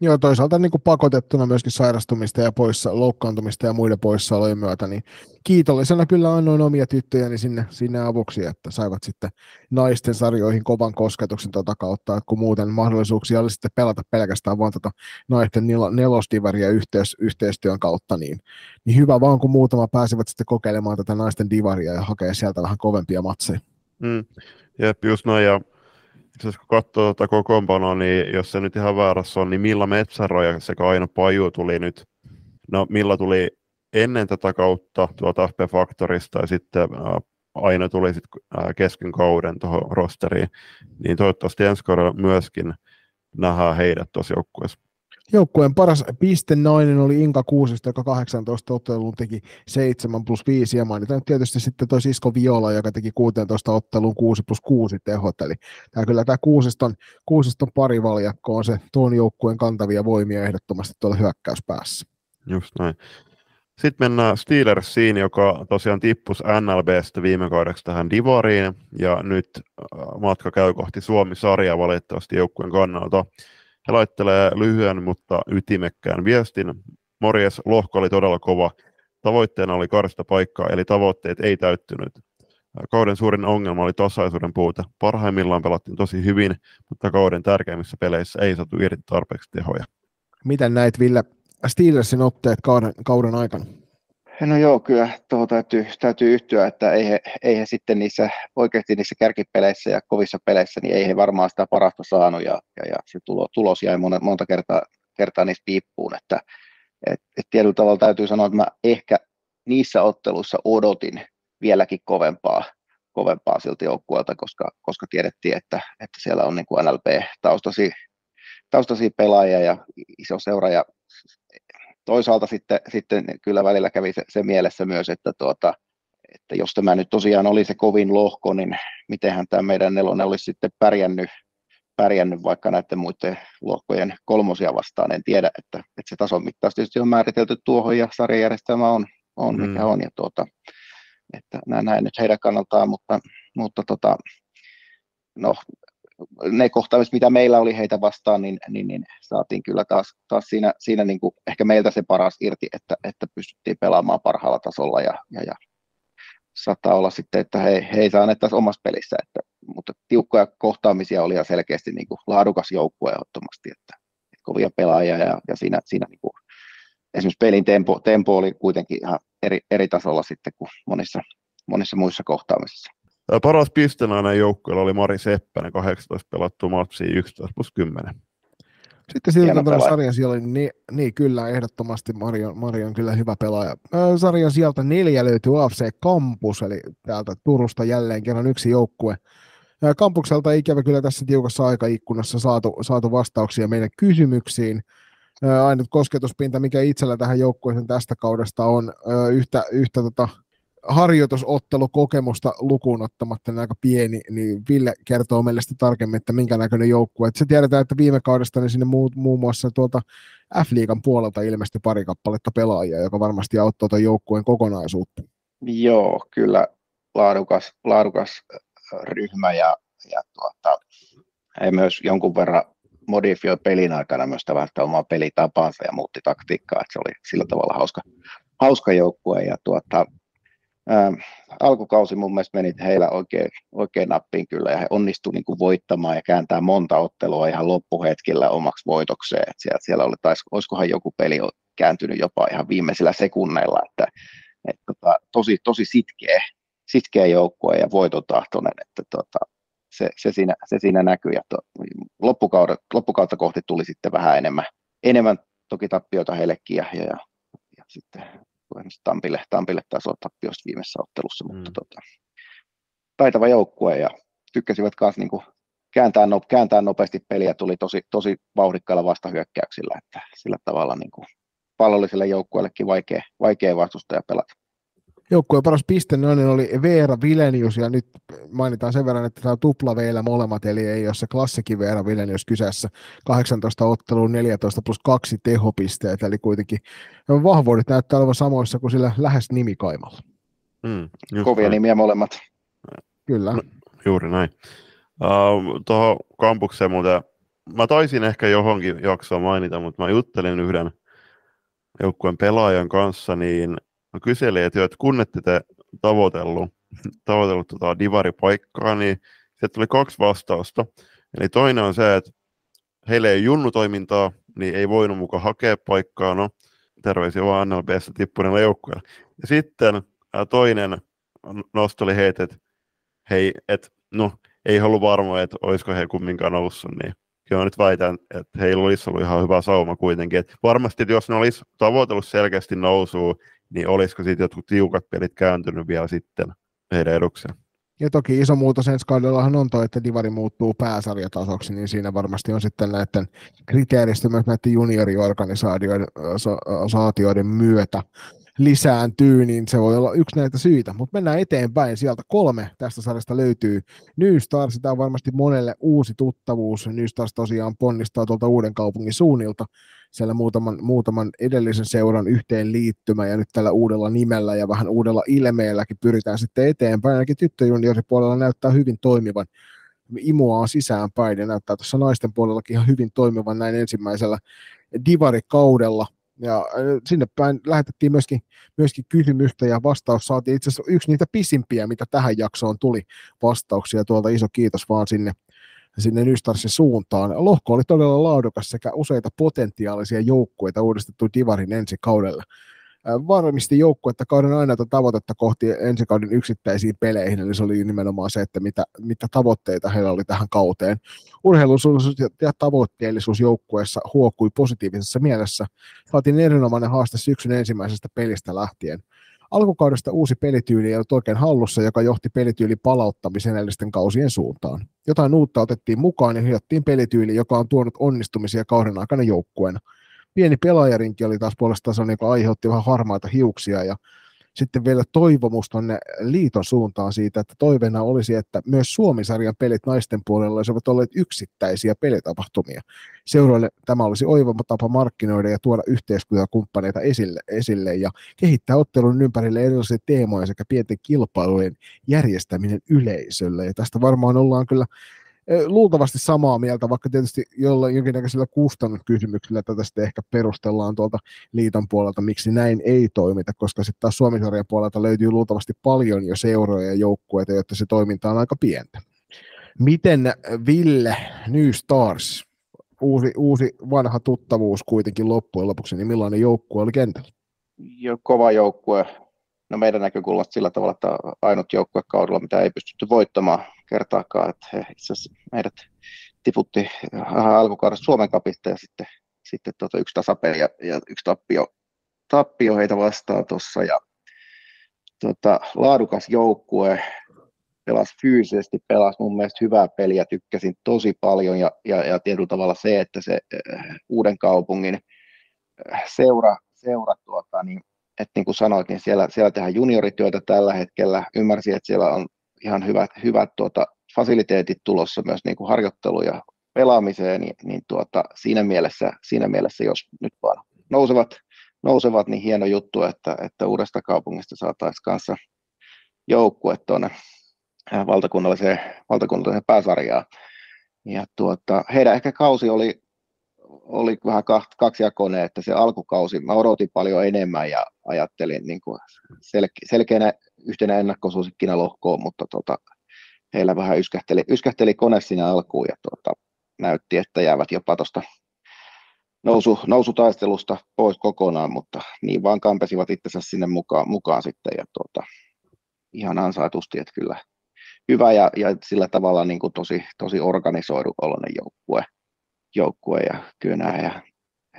Joo, toisaalta niin kuin pakotettuna myöskin sairastumista ja poissa, loukkaantumista ja muiden poissaolojen myötä, niin kiitollisena kyllä annoin omia tyttöjäni sinne, sinne avuksi, että saivat sitten naisten sarjoihin kovan kosketuksen tuota kautta, että kun muuten mahdollisuuksia oli sitten pelata pelkästään vaan tuota naisten nel- nelosdivaria yhteys, yhteistyön kautta, niin, niin hyvä vaan, kun muutama pääsivät sitten kokeilemaan tätä naisten divaria ja hakea sieltä vähän kovempia matseja. Mm. Jep, just noin, ja itse asiassa kun katsoo tuota kokoonpanoa, niin jos se nyt ihan väärässä on, niin Milla Metsäroja sekä Aino Paju tuli nyt, no Milla tuli ennen tätä kautta tuolta FP Factorista ja sitten äh, Aino tuli sitten äh, kesken kauden tuohon rosteriin, niin toivottavasti ensi kaudella myöskin nähdään heidät tuossa joukkueessa. Joukkueen paras piste nainen oli Inka Kuusista, joka 18 otteluun teki 7 plus 5, ja mainitaan tietysti sitten toi Sisko Viola, joka teki 16 otteluun 6 plus 6 tehot, eli tämä kyllä tämä kuusiston, kuusiston parivaljakko on se tuon joukkueen kantavia voimia ehdottomasti tuolla hyökkäyspäässä. Just näin. Sitten mennään Steelersiin, joka tosiaan tippus NLBstä viime kaudeksi tähän Divariin, ja nyt äh, matka käy kohti Suomi-sarjaa valitettavasti joukkueen kannalta. He laittelee lyhyen, mutta ytimekkään viestin. Morjes, lohko oli todella kova. Tavoitteena oli karsta paikkaa, eli tavoitteet ei täyttynyt. Kauden suurin ongelma oli tasaisuuden puute. Parhaimmillaan pelattiin tosi hyvin, mutta kauden tärkeimmissä peleissä ei saatu irti tarpeeksi tehoja. Miten näit, Ville, Steelersin otteet kauden, kauden aikana? No joo, kyllä tuohon täytyy, täytyy yhtyä, että ei he, ei he sitten niissä oikeasti niissä kärkipeleissä ja kovissa peleissä, niin ei he varmaan sitä parasta saanut ja, ja, ja se tulo, tulos jäi monta, monta kertaa, kertaa niistä piippuun, että et, et tietyllä tavalla täytyy sanoa, että mä ehkä niissä otteluissa odotin vieläkin kovempaa, kovempaa siltä joukkueelta, koska, koska tiedettiin, että, että siellä on niin kuin NLP-taustasi taustasi pelaajia ja iso seura ja toisaalta sitten, sitten kyllä välillä kävi se, se mielessä myös, että, tuota, että jos tämä nyt tosiaan oli se kovin lohko, niin mitenhän tämä meidän nelonen olisi sitten pärjännyt, pärjännyt vaikka näiden muiden lohkojen kolmosia vastaan. En tiedä, että, että se tason mittaus tietysti on määritelty tuohon ja sarjajärjestelmä on, on mm. mikä on. Ja tuota, että näin nyt heidän kannaltaan, mutta, mutta tota, no, ne kohtaamiset, mitä meillä oli heitä vastaan, niin, niin, niin saatiin kyllä taas, taas siinä, siinä niin kuin ehkä meiltä se paras irti, että, että pystyttiin pelaamaan parhaalla tasolla ja, ja, ja saattaa olla sitten, että he, he ei saaneet taas omassa pelissä, että, mutta tiukkoja kohtaamisia oli ja selkeästi niin kuin laadukas joukkue ehdottomasti, että, että kovia pelaajia ja, ja siinä, siinä niin kuin, esimerkiksi pelin tempo, tempo oli kuitenkin ihan eri, eri tasolla sitten kuin monissa, monissa muissa kohtaamisissa. Paras pistenainen joukkueella oli Mari Seppänen, 18 pelattu matsi 11 plus 10. Sitten siltä tuolla sarjan siellä, niin, niin, kyllä, ehdottomasti Mari on, Mari on kyllä hyvä pelaaja. Sarjan sieltä neljä löytyy AFC Campus, eli täältä Turusta jälleen kerran yksi joukkue. Kampukselta ikävä kyllä tässä tiukassa aikaikkunassa saatu, saatu vastauksia meidän kysymyksiin. Ainut kosketuspinta, mikä itsellä tähän joukkueeseen tästä kaudesta on, yhtä, yhtä tota, harjoitusottelukokemusta lukuun ottamatta niin aika pieni, niin Ville kertoo meille sitten tarkemmin, että minkä näköinen joukkue. Se tiedetään, että viime kaudesta niin sinne muu, muun muassa tuolta F-liigan puolelta ilmestyi pari kappaletta pelaajia, joka varmasti auttoi tuon joukkueen kokonaisuutta. Joo, kyllä laadukas, laadukas ryhmä ja, ja tuota, he myös jonkun verran modifioi pelin aikana myös vähän omaa pelitapaansa ja muutti taktiikkaa, että se oli sillä tavalla hauska, hauska joukkue ja tuota, ää, alkukausi mun mielestä meni heillä oikein, oikein nappiin kyllä ja he onnistuivat niin kuin voittamaan ja kääntää monta ottelua ihan loppuhetkillä omaksi voitokseen, että siellä, siellä oli, taisi, olisikohan joku peli kääntynyt jopa ihan viimeisillä sekunneilla, että, että tota, tosi, tosi sitkeä, sitkeä joukkue ja voitotahtoinen, että tota, se, se, siinä, se siinä näkyy. Ja to, loppukautta, loppukautta kohti tuli sitten vähän enemmän, enemmän toki tappioita heillekin ja, ja, ja, ja sitten Tampille, Tampille taisi olla tappioista viimeisessä ottelussa, mm. mutta tota, taitava joukkue ja tykkäsivät myös niin kääntää, no, kääntää nopeasti peliä, tuli tosi, tosi vauhdikkailla vastahyökkäyksillä, että sillä tavalla niin kuin pallolliselle joukkueellekin vaikea, vaikea vastustaja pelata. Joukkueen paras piste noin oli Veera Vilenius, ja nyt mainitaan sen verran, että tämä on tupla vielä molemmat, eli ei ole se klassikin Veera Vilenius kyseessä. 18 otteluun 14 plus 2 tehopisteet, eli kuitenkin vahvuudet näyttää olevan samoissa kuin sillä lähes nimikaimalla. Mm, Kovia näin. nimiä molemmat. Kyllä. No, juuri näin. Uh, Tuohon kampukseen muuten, mä taisin ehkä johonkin jaksoa mainita, mutta mä juttelin yhden joukkueen pelaajan kanssa, niin mä kyselin, että, että kun ette te tavoitellut, tavoitellut tota divaripaikkaa, niin sieltä tuli kaksi vastausta. Eli toinen on se, että heille ei junnutoimintaa, niin ei voinut mukaan hakea paikkaa, no terveisiä vaan NLBssä tippuneella joukkueella. Ja sitten toinen nosto oli heitä, että hei, et, no, ei ollut varma, että olisiko he kumminkaan noussut, niin kyllä nyt väitän, että heillä olisi ollut ihan hyvä sauma kuitenkin. Et varmasti, että jos ne olisi tavoitellut selkeästi nousua, niin olisiko sitten jotkut tiukat pelit kääntynyt vielä sitten heidän edukseen. Ja toki iso muutos ensi kaudellahan on toi, että Divari muuttuu pääsarjatasoksi, niin siinä varmasti on sitten näiden kriteeristä myös näiden junioriorganisaatioiden myötä lisääntyy, niin se voi olla yksi näitä syitä. Mutta mennään eteenpäin. Sieltä kolme tästä sarjasta löytyy. New Stars, tämä on varmasti monelle uusi tuttavuus. New Stars tosiaan ponnistaa tuolta uuden kaupungin suunnilta. Siellä muutaman, muutaman edellisen seuran yhteen liittymä ja nyt tällä uudella nimellä ja vähän uudella ilmeelläkin pyritään sitten eteenpäin. Ainakin tyttöjunioripuolella näyttää hyvin toimivan imuaa sisäänpäin ja näyttää tuossa naisten puolellakin ihan hyvin toimivan näin ensimmäisellä divarikaudella ja sinne päin lähetettiin myöskin, myöskin kysymystä ja vastaus saatiin itse asiassa yksi niitä pisimpiä, mitä tähän jaksoon tuli vastauksia. Tuolta iso kiitos vaan sinne, sinne Nystarsin suuntaan. Lohko oli todella laadukas sekä useita potentiaalisia joukkueita uudistettu Divarin ensi kaudella varmisti joukkuetta kauden ainoata tavoitetta kohti ensi kauden yksittäisiin peleihin, eli se oli nimenomaan se, että mitä, mitä tavoitteita heillä oli tähän kauteen. Urheilullisuus ja tavoitteellisuus joukkueessa huokui positiivisessa mielessä. Saatiin erinomainen haaste syksyn ensimmäisestä pelistä lähtien. Alkukaudesta uusi pelityyli ei ollut oikein hallussa, joka johti pelityyli palauttamisen edellisten kausien suuntaan. Jotain uutta otettiin mukaan ja hiottiin pelityyli, joka on tuonut onnistumisia kauden aikana joukkueena – pieni pelaajarinki oli taas puolestaan se, joka aiheutti vähän harmaita hiuksia ja sitten vielä toivomus tuonne liiton suuntaan siitä, että toiveena olisi, että myös Suomisarjan pelit naisten puolella olisivat olleet yksittäisiä pelitapahtumia. Seuroille tämä olisi oiva tapa markkinoida ja tuoda yhteiskuntakumppaneita esille, esille ja kehittää ottelun ympärille erilaisia teemoja sekä pienten kilpailujen järjestäminen yleisölle. Ja tästä varmaan ollaan kyllä luultavasti samaa mieltä, vaikka tietysti jollain jonkinnäköisellä kustannuskysymyksillä tätä sitten ehkä perustellaan tuolta liiton puolelta, miksi näin ei toimita, koska sitten taas suomi puolelta löytyy luultavasti paljon jo seuroja ja joukkueita, jotta se toiminta on aika pientä. Miten Ville New Stars, uusi, uusi vanha tuttavuus kuitenkin loppujen lopuksi, niin millainen joukkue oli kentällä? Jo, kova joukkue. No meidän näkökulmasta sillä tavalla, että ainut joukkue kaudella, mitä ei pystytty voittamaan kertaakaan, että he itse asiassa meidät tiputti alkukaudesta Suomen kapista ja sitten, sitten tota yksi tasapeli ja, ja yksi tappio, tappio heitä vastaan tuossa. Ja tota, laadukas joukkue, pelasi fyysisesti, pelasi mun mielestä hyvää peliä, tykkäsin tosi paljon. Ja, ja, ja tietyllä tavalla se, että se äh, uuden kaupungin äh, seura, seura tuota, niin, että niin kuin sanoit, niin siellä, siellä tehdään juniorityötä tällä hetkellä. Ymmärsin, että siellä on ihan hyvät, hyvät tuota, fasiliteetit tulossa myös niin kuin harjoittelu ja pelaamiseen, niin, niin tuota, siinä, mielessä, siinä mielessä, jos nyt vaan nousevat, nousevat niin hieno juttu, että, että uudesta kaupungista saataisiin kanssa joukkue tuonne äh, valtakunnalliseen, valtakunnalliseen pääsarjaan. ja tuota, heidän ehkä kausi oli, oli vähän kaksijakoinen, että se alkukausi, mä odotin paljon enemmän ja ajattelin niin kuin selke, selkeänä yhtenä ennakkosuosikkina lohkoon, mutta tota, heillä vähän yskähteli, yskähteli kone siinä alkuun ja tuota, näytti, että jäävät jopa tuosta nousu, nousutaistelusta pois kokonaan, mutta niin vaan kampesivat itsensä sinne mukaan, mukaan sitten ja tuota, ihan ansaitusti, että kyllä hyvä ja, ja sillä tavalla niin kuin tosi, tosi organisoidu oloinen joukkue, joukkue ja kyllä nämä ja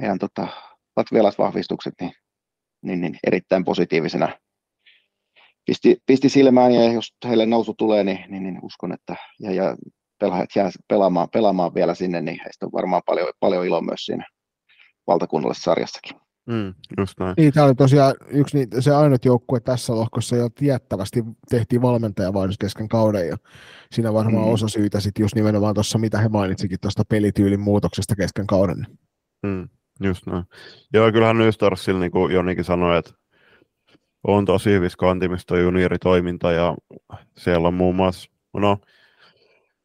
heidän tota, latvialaisvahvistukset niin, niin, niin, erittäin positiivisena pisti, pisti silmään ja jos heille nousu tulee, niin, niin, niin uskon, että ja, ja pelaajat jää pelaamaan, pelaamaan vielä sinne, niin heistä on varmaan paljon, paljon iloa myös siinä valtakunnallisessa sarjassakin. Mm, just näin. Niin, tämä oli tosiaan yksi niin, se ainut joukkue tässä lohkossa, jo tiettävästi tehtiin valmentajavaihdos kesken kauden, ja siinä varmaan mm. osa syytä sitten just nimenomaan tuossa, mitä he mainitsikin tuosta pelityylin muutoksesta kesken kauden. Mm, just näin. Joo, kyllähän Nystarsilla, niin kuin Jonikin sanoi, että on tosi hyvissä kantimista junioritoiminta, ja siellä on muun muassa, no,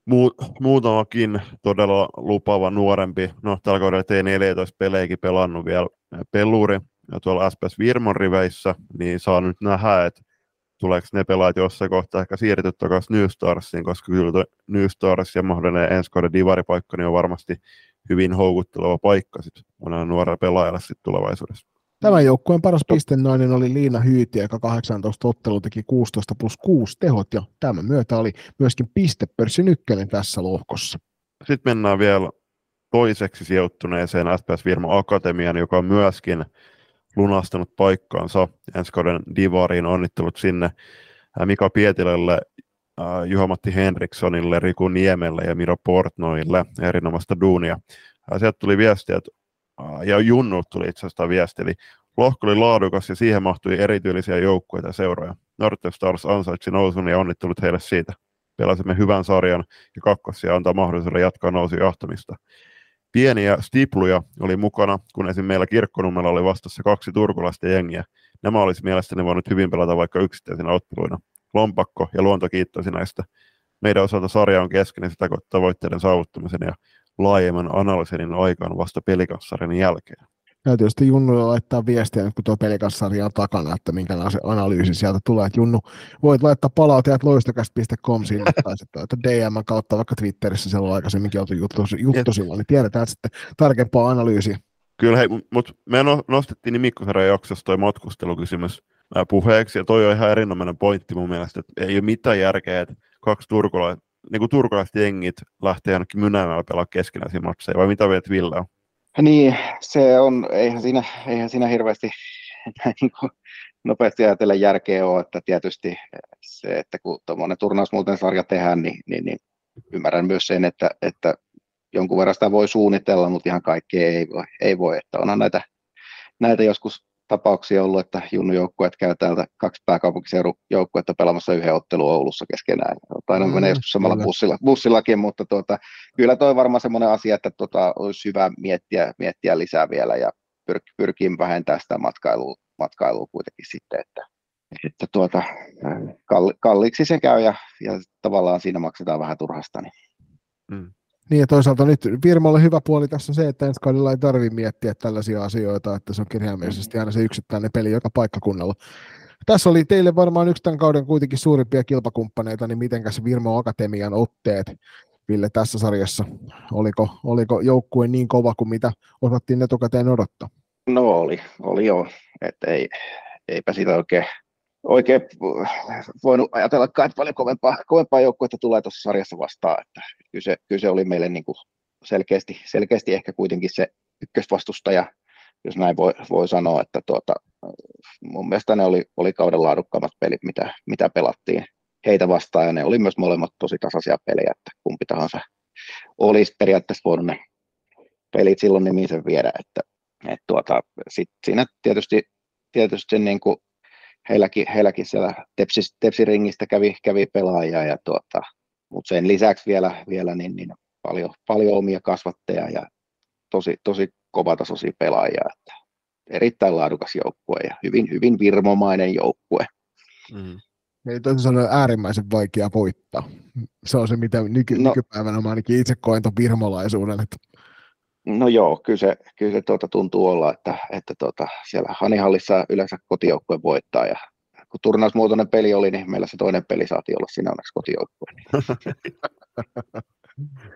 Muu, muutamakin todella lupaava nuorempi, no tällä kaudella T14 pelejäkin pelannut vielä peluri ja tuolla SPS Virmon riveissä, niin saa nyt nähdä, että tuleeko ne pelaajat jossain kohtaa ehkä siirtyä takaisin New Starsiin, koska kyllä New Stars ja mahdollinen ensi kauden divaripaikka niin on varmasti hyvin houkutteleva paikka sitten monella nuorella pelaajalle sitten tulevaisuudessa. Tämän joukkueen paras pistennainen oli Liina Hyyti, joka 18 ottelu teki 16 plus 6 tehot, ja tämän myötä oli myöskin pistepörssin ykkönen tässä lohkossa. Sitten mennään vielä toiseksi sijoittuneeseen SPS Virma Akatemian, joka on myöskin lunastanut paikkaansa ensi kauden Divariin. Onnittelut sinne Mika Pietilälle, Juha-Matti Henrikssonille, Riku Niemelle ja Miro Portnoille erinomaista duunia. Sieltä tuli viestiä, ja Junnut tuli itse asiassa viesti, eli lohko oli laadukas ja siihen mahtui erityylisiä joukkueita ja seuroja. Northern Stars ansaitsi nousun ja onnittelut heille siitä. Pelasimme hyvän sarjan ja kakkosia antaa mahdollisuuden jatkaa nousu jahtamista. Pieniä stipluja oli mukana, kun esim. meillä Kirkkonummella oli vastassa kaksi turkulaista jengiä. Nämä olisi mielestäni voinut hyvin pelata vaikka yksittäisinä otteluina. Lompakko ja luonto kiittäisi näistä. Meidän osalta sarja on keskeinen sitä tavoitteiden saavuttamisen ja laajemman analyysin aikaan vasta pelikanssarjan jälkeen. Ja tietysti Junnu laittaa viestiä, kun tuo pelikanssarja on takana, että minkälainen analyysi sieltä tulee. Että Junnu, voit laittaa palautteet loistakäst.com sinne, tai sitten että DM kautta vaikka Twitterissä siellä on aikaisemminkin oltu juttu, juttu silloin, niin tiedetään sitten tarkempaa analyysiä. Kyllä, hei, mutta me no, nostettiin Nimikkosarjan jaksossa toi matkustelukysymys puheeksi, ja toi on ihan erinomainen pointti mun mielestä, että ei ole mitään järkeä, että kaksi turkulaista niin kuin turkulaiset jengit lähtee ainakin mynäämällä pelaa keskenäisiä matseja, vai mitä viet Ville Niin, se on, eihän siinä, eihän siinä hirveästi niin kuin, nopeasti ajatella järkeä ole, että tietysti se, että kun tuommoinen turnausmuuten sarja tehdään, niin, niin, niin ymmärrän myös sen, että, että jonkun verran sitä voi suunnitella, mutta ihan kaikkea ei voi, ei voi että onhan näitä, näitä joskus tapauksia ollut, että junnujoukkueet käy täältä kaksi pääkaupunkiseudun joukkuetta pelaamassa yhden ottelun Oulussa keskenään. Aina mm, menee joskus samalla bussilla, bussillakin, mutta tuota, kyllä toi varmaan semmoinen asia, että tuota, olisi hyvä miettiä, miettiä lisää vielä ja pyr, pyrkii vähentämään sitä matkailua, matkailua kuitenkin sitten, että, että tuota, kalli, kalliiksi se käy ja, ja tavallaan siinä maksetaan vähän turhasta. Niin. Mm. Niin ja toisaalta nyt firmalle hyvä puoli tässä on se, että ensi kaudella ei tarvitse miettiä tällaisia asioita, että se on kirjaimellisesti aina se yksittäinen peli joka paikkakunnalla. Tässä oli teille varmaan yksi tämän kauden kuitenkin suurimpia kilpakumppaneita, niin mitenkäs Virmo Akatemian otteet, Ville, tässä sarjassa? Oliko, oliko joukkue niin kova kuin mitä osattiin etukäteen odottaa? No oli, oli joo. että ei, eipä sitä oikein oikein voinut ajatella, että paljon kovempaa, kovempaa joukkuetta tulee tuossa sarjassa vastaan. Että kyse, kyse oli meille niin kuin selkeästi, selkeästi ehkä kuitenkin se ykkösvastustaja, jos näin voi, voi sanoa, että tuota, mun mielestä ne oli, oli kauden laadukkaammat pelit, mitä, mitä pelattiin heitä vastaan, ja ne oli myös molemmat tosi tasaisia pelejä, että kumpi tahansa olisi periaatteessa voinut ne pelit silloin nimisen viedä, että, että tuota, sit siinä tietysti, tietysti niin kuin heilläkin, heilläkin siellä tepsis, tepsiringistä kävi, kävi pelaajia, ja tuota, mutta sen lisäksi vielä, vielä niin, niin paljon, paljon, omia kasvatteja ja tosi, tosi kovatasoisia pelaajia. Että erittäin laadukas joukkue ja hyvin, hyvin virmomainen joukkue. Mm. Eli toisin sanoen äärimmäisen vaikea voittaa. Se on se, mitä nyky- no, nykypäivänä mä ainakin itse koen tuon virmolaisuuden. Että... No joo, kyllä se, kyllä se tuota, tuntuu olla, että, että tuota, siellä Hanihallissa yleensä kotijoukkue voittaa ja kun turnausmuotoinen peli oli, niin meillä se toinen peli saatiin olla siinä onneksi kotijoukkue.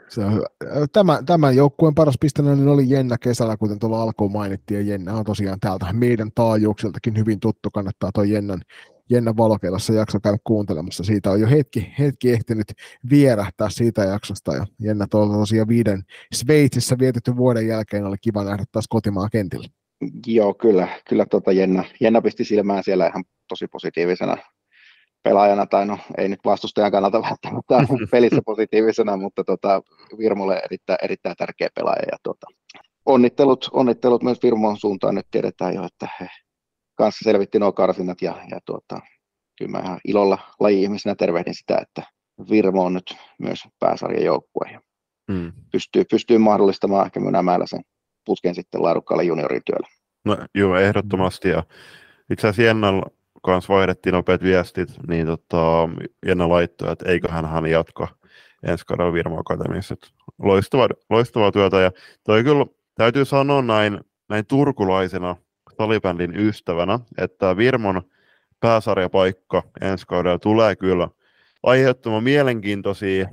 Se on hyvä. Tämä, tämän joukkueen paras pisteinen oli Jenna kesällä, kuten tuolla alkuun mainittiin, ja Jenna on tosiaan täältä meidän taajuuksiltakin hyvin tuttu, kannattaa tuo Jennan, Jenna Valokelassa jakso käydä kuuntelemassa. Siitä on jo hetki, hetki ehtinyt vierähtää siitä jaksosta, ja Jenna tuolla tosiaan viiden Sveitsissä vietetty vuoden jälkeen oli kiva nähdä taas kotimaan kentillä. Joo, kyllä, kyllä tuota Jenna, Jenna pisti silmään siellä ihan tosi positiivisena pelaajana, tai no ei nyt vastustajan kannalta välttämättä pelissä positiivisena, mutta tota, Virmolle erittäin, erittäin tärkeä pelaaja. Ja tota, onnittelut, onnittelut myös Virmon suuntaan, nyt tiedetään jo, että he kanssa selvitti nuo karsinnat, ja, ja tuota, kyllä mä ihan ilolla laji-ihmisenä tervehdin sitä, että Virmo on nyt myös pääsarjan joukkue, ja mm. pystyy, pystyy mahdollistamaan ehkä Mynämäellä sen putken sitten laadukkaalle juniorityölle. No joo, ehdottomasti, ja itse asiassa Jennalla kanssa vaihdettiin nopeat viestit, niin tota, Jenna laittoi, että eiköhän hän jatka ensi kaudella Virmo Akatemiassa. Loistavaa, loistavaa työtä ja toi kyllä täytyy sanoa näin, näin turkulaisena salibändin ystävänä, että Virmon pääsarjapaikka ensi kaudella tulee kyllä aiheuttamaan mielenkiintoisia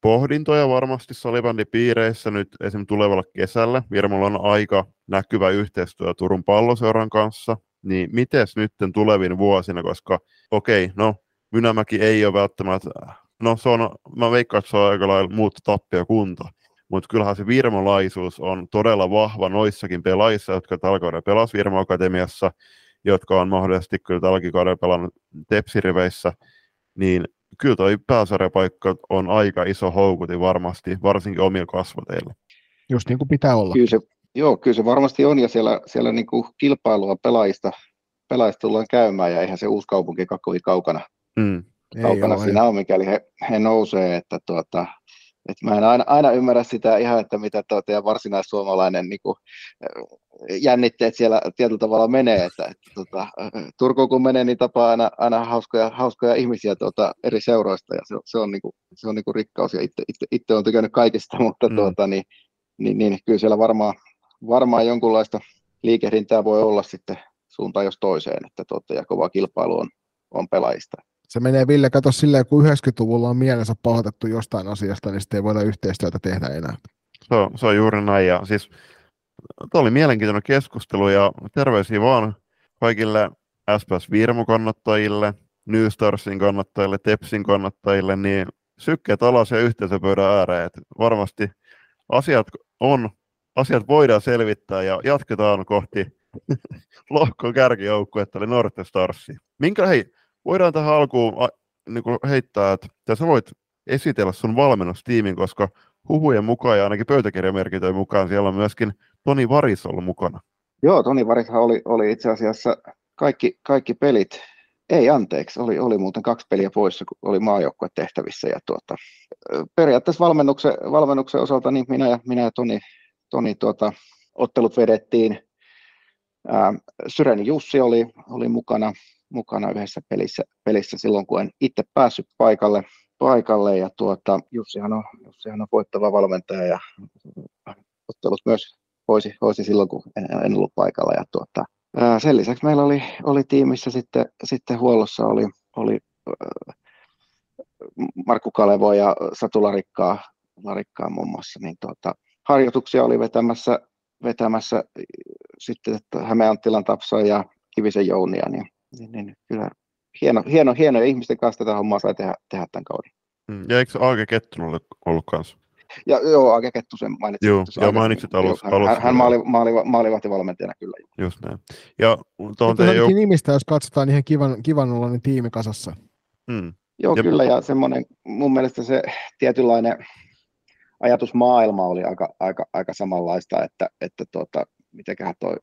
pohdintoja varmasti salibändipiireissä nyt esim. tulevalle kesälle. Virmolla on aika näkyvä yhteistyö Turun palloseuran kanssa, niin miten nyt tulevin vuosina, koska okei, okay, no Mynämäki ei ole välttämättä, no se on, mä veikkaan, että se on aika lailla muuttu tappia kunta, mutta kyllähän se virmolaisuus on todella vahva noissakin pelaajissa, jotka tällä kaudella pelasivat Virmo Akatemiassa, jotka on mahdollisesti kyllä tälläkin kaudella pelannut tepsiriveissä, niin kyllä toi pääsarjapaikka on aika iso houkutin varmasti, varsinkin omilla kasvateilla. Just niin kuin pitää olla. Kyllä se, Joo, kyllä se varmasti on, ja siellä, siellä niin kuin kilpailua pelaajista, pelaajista tullaan käymään, ja eihän se uusi kaupunki kovin kaukana, mm. kaukana ole, siinä ei. on, mikäli he, he nousee, että tuota, että mä en aina, aina ymmärrä sitä ihan, että mitä tuota, ja varsinaissuomalainen niin kuin, jännitteet siellä tietyllä tavalla menee, että, että tuota, Turkuun kun menee, niin tapaa aina, aina hauskoja, hauskoja ihmisiä tuota, eri seuroista, ja se, se on, niin kuin, se on niin kuin rikkaus, ja itse, itse, itse olen tykännyt kaikista, mutta mm. tuota, niin, niin, niin, kyllä siellä varmaan, varmaan jonkunlaista liikehdintää voi olla sitten suuntaan jos toiseen, että totta, ja kova kilpailu on, on pelaajista. Se menee Ville, kato silleen, kun 90-luvulla on mielensä pahoitettu jostain asiasta, niin sitten ei voida yhteistyötä tehdä enää. Se on, se on juuri näin, ja siis Tuo oli mielenkiintoinen keskustelu ja terveisiä vaan kaikille SPS Virmo kannattajille, New Starsin kannattajille, Tepsin kannattajille, niin sykkeet alas ja yhteisöpöydän ääreen. Varmasti asiat on asiat voidaan selvittää ja jatketaan kohti lohkon kärkijoukkuetta, eli Norte Starsi. Minkä, hei, voidaan tähän alkuun a, niin kuin heittää, että sä voit esitellä sun valmennustiimin, koska huhujen mukaan ja ainakin pöytäkirjamerkitöjen mukaan siellä on myöskin Toni Varis ollut mukana. Joo, Toni Varis oli, oli itse asiassa kaikki, kaikki pelit, ei anteeksi, oli, oli muuten kaksi peliä poissa, kun oli maajoukkue tehtävissä. Ja tuota, periaatteessa valmennuksen, valmennuksen osalta niin minä ja, minä ja Toni Toni tuota, ottelut vedettiin. Syreni Jussi oli, oli mukana, mukana yhdessä pelissä, pelissä silloin, kun en itse päässyt paikalle. paikalle ja tuota, Jussihan, on, Jussihan on voittava valmentaja ja ottelut myös hoisi, hoisi silloin, kun en, en ollut paikalla. Ja tuota, ää, sen lisäksi meillä oli, oli tiimissä sitten, sitten huollossa oli, oli Markku Kalevo ja Satu Larikkaa, Larikkaa muun muassa, niin tuota, harjoituksia oli vetämässä, vetämässä sitten että Hämeen Anttilan Tapsoa ja Kivisen Jounia, niin, niin, niin kyllä hieno, hieno, hieno, ihmisten kanssa tätä hommaa sai tehdä, tehdä tämän kauden. Mm, ja eikö Aage Kettun ollut, ollut kanssa? Ja, joo, Aage Kettusen mainitsin. Joo, joo mainitsit alussa. Hän, hän, hän maali, maali, maalivahtivalmentajana kyllä. Just näin. Ja tuohon jo... nimistä, jos katsotaan ihan kivan, kivan olla niin tiimi kasassa. Mm. Joo, ja... kyllä, ja semmoinen, mun mielestä se tietynlainen ajatusmaailma oli aika, aika, aika samanlaista, että, että tuota, mitenköhän toi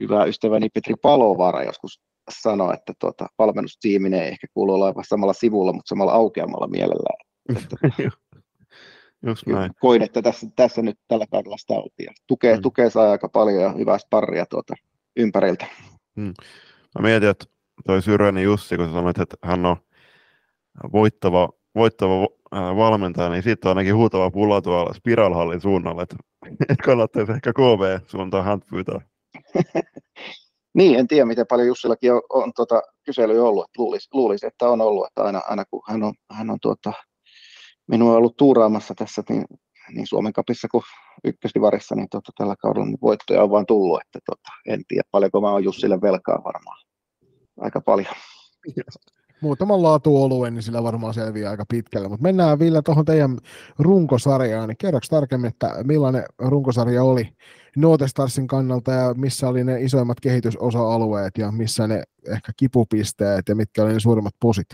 hyvä ystäväni Petri Palovaara joskus sanoi, että tuota, valmennustiiminen ei ehkä kuulu olevan samalla sivulla, mutta samalla aukeamalla mielellään. Just näin. Koin, että tässä, tässä nyt tällä kaudella sitä oltiin. Tukee, mm. tukee saa aika paljon ja hyvää sparria tuota, ympäriltä. Mm. Mä mietin, että toi Syrjäni Jussi, kun sanoit, että hän on voittava, voittava äh, valmentaja, niin siitä on ainakin huutava pula tuolla Spiralhallin suunnalla, että, että kannattaisi ehkä KV suuntaan hän pyytää. niin, en tiedä miten paljon Jussillakin on, on tota, kyselyä ollut, että luulisi, luulisi, että on ollut, että aina, aina kun hän on, hän on tuota, minua ollut tuuraamassa tässä niin, niin Suomen kapissa kuin ykkösdivarissa, niin tota, tällä kaudella niin voittoja on vaan tullut, että tota, en tiedä paljonko mä oon Jussille velkaa varmaan. Aika paljon. Muutaman laatuoluen, niin sillä varmaan selviää aika pitkälle. Mutta mennään vielä tuohon teidän runkosarjaan. Niin kerroks tarkemmin, että millainen runkosarja oli Notestarsin kannalta ja missä oli ne isoimmat kehitysosa-alueet ja missä ne ehkä kipupisteet ja mitkä oli ne suurimmat posit?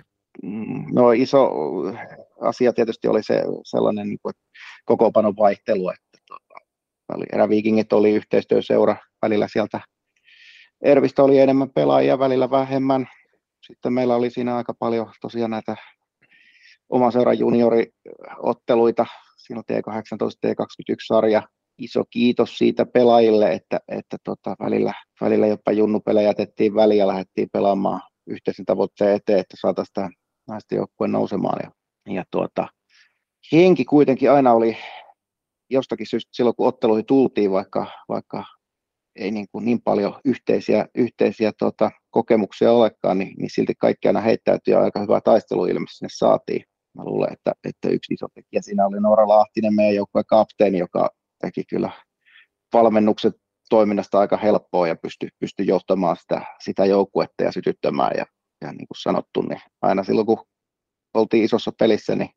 No iso asia tietysti oli se sellainen niin kuin, kokoonpanon vaihtelu, että tota, eräviikingit oli yhteistyöseura välillä sieltä Ervistä oli enemmän pelaajia, välillä vähemmän. Sitten meillä oli siinä aika paljon tosiaan näitä oman seuran junioriotteluita. Siinä on T18, T21-sarja. Iso kiitos siitä pelaajille, että, että tota, välillä, välillä jopa junnupelejä jätettiin väliin ja lähdettiin pelaamaan yhteisen tavoitteen eteen, että saataisiin tämä naisten joukkue nousemaan. Ja, ja tuota, henki kuitenkin aina oli jostakin syystä silloin, kun otteluihin tultiin, vaikka, vaikka ei niin, kuin niin paljon yhteisiä, yhteisiä tota, kokemuksia olekaan, niin, niin silti kaikki aina heittäytyi ja aika hyvä taisteluilme sinne saatiin. Mä luulen, että, että yksi iso tekijä siinä oli Noora Lahtinen, meidän joukkueen kapteeni, joka teki kyllä valmennukset toiminnasta aika helppoa ja pystyi pysty johtamaan sitä, sitä joukkuetta ja sytyttämään. Ja, ja niin kuin sanottu, niin aina silloin kun oltiin isossa pelissä, niin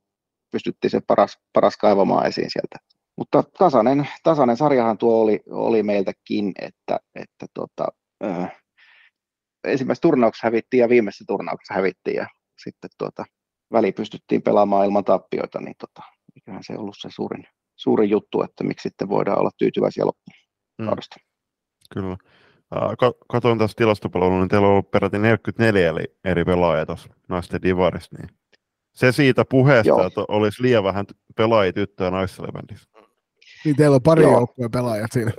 pystyttiin se paras, paras kaivamaan esiin sieltä mutta tasainen, tasainen sarjahan tuo oli, oli meiltäkin, että, että tota, äh, ensimmäisessä turnauksessa hävittiin ja viimeisessä turnauksessa hävittiin ja sitten tuota, väli pystyttiin pelaamaan ilman tappioita, niin tota, mikähän se ollut se suurin, suurin juttu, että miksi sitten voidaan olla tyytyväisiä loppuun mm. Kyllä. Katoin tässä tilastopalvelua, niin teillä on ollut peräti 44 eri pelaajia tuossa naisten divarissa, niin se siitä puheesta, Joo. että olisi liian vähän pelaajia tyttö- ja naisselevändissä. Niin teillä on pari joukkueen pelaajat siinä.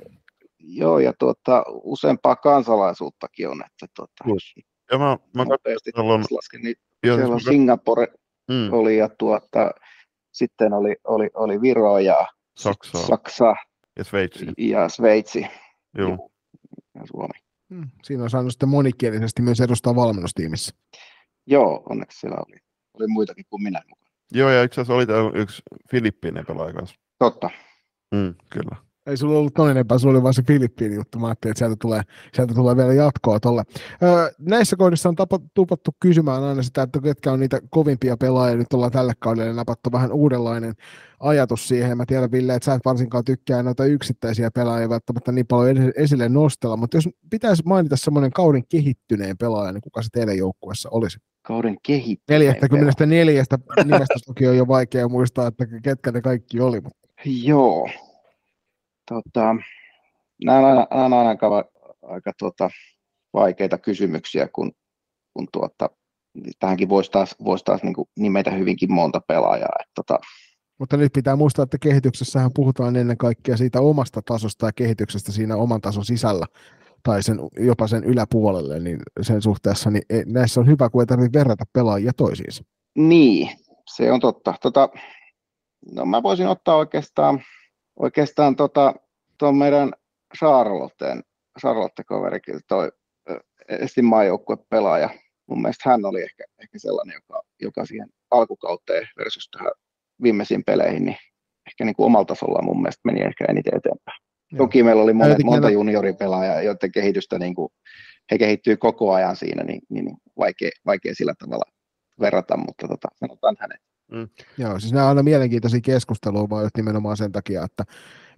Joo, ja tuota, useampaa kansalaisuuttakin on. Että tuota, ja mä, mä on, lasken, niin joo, siellä on Singapore mm. oli ja tuota, sitten oli, oli, oli Viro ja Saksa, Saksa ja Sveitsi. Ja Sveitsi. Joo. Ja, Suomi. Hmm. Siinä on saanut sitten monikielisesti myös edustaa valmennustiimissä. Joo, onneksi siellä oli, oli muitakin kuin minä mukana. Joo, ja itse asiassa oli täällä yksi Filippiinen pelaaja kanssa. Totta. Mm, kyllä. Ei sulla ollut toinen enempää, sulla oli vain se Filippiini juttu. Mä ajattelin, että sieltä tulee, sieltä tulee vielä jatkoa tuolle. Öö, näissä kohdissa on tapa, tupattu kysymään aina sitä, että ketkä on niitä kovimpia pelaajia. Nyt ollaan tälle kaudelle napattu vähän uudenlainen ajatus siihen. Mä tiedän, Ville, että sä et varsinkaan tykkää noita yksittäisiä pelaajia välttämättä niin paljon esille nostella, mutta jos pitäisi mainita semmoinen kauden kehittyneen pelaaja, niin kuka se teidän joukkueessa olisi? Kauden kehittyneen 44 nimestä toki on jo vaikea muistaa, että ketkä ne kaikki oli. Mutta... Joo, Tota, nämä on aina, aina, aina aika, aika tuota, vaikeita kysymyksiä, kun, kun tuota, tähänkin voisi taas, voisi taas niin nimetä hyvinkin monta pelaajaa. Että, tota, mutta nyt pitää muistaa, että kehityksessähän puhutaan ennen kaikkea siitä omasta tasosta ja kehityksestä siinä oman tason sisällä tai sen, jopa sen yläpuolelle, niin sen suhteessa niin e, näissä on hyvä, kun ei tarvitse verrata pelaajia toisiinsa. Niin, se on totta. Tota, no mä voisin ottaa oikeastaan oikeastaan tota, tuon meidän Charlotteen, Charlotte-kaverikin, toi Estin pelaaja. Mun mielestä hän oli ehkä, ehkä sellainen, joka, joka siihen alkukauteen versus tähän viimeisiin peleihin, niin ehkä niin kuin omalla tasollaan mun mielestä meni ehkä eniten eteenpäin. Joo. Toki meillä oli monet, monta junioripelaajaa, joiden kehitystä niin kuin, he kehittyy koko ajan siinä, niin, niin, niin vaikea, vaikea sillä tavalla verrata, mutta tota, sanotaan hänet. Mm. Joo, siis nämä on aina mielenkiintoisia keskusteluja, vaan just nimenomaan sen takia, että,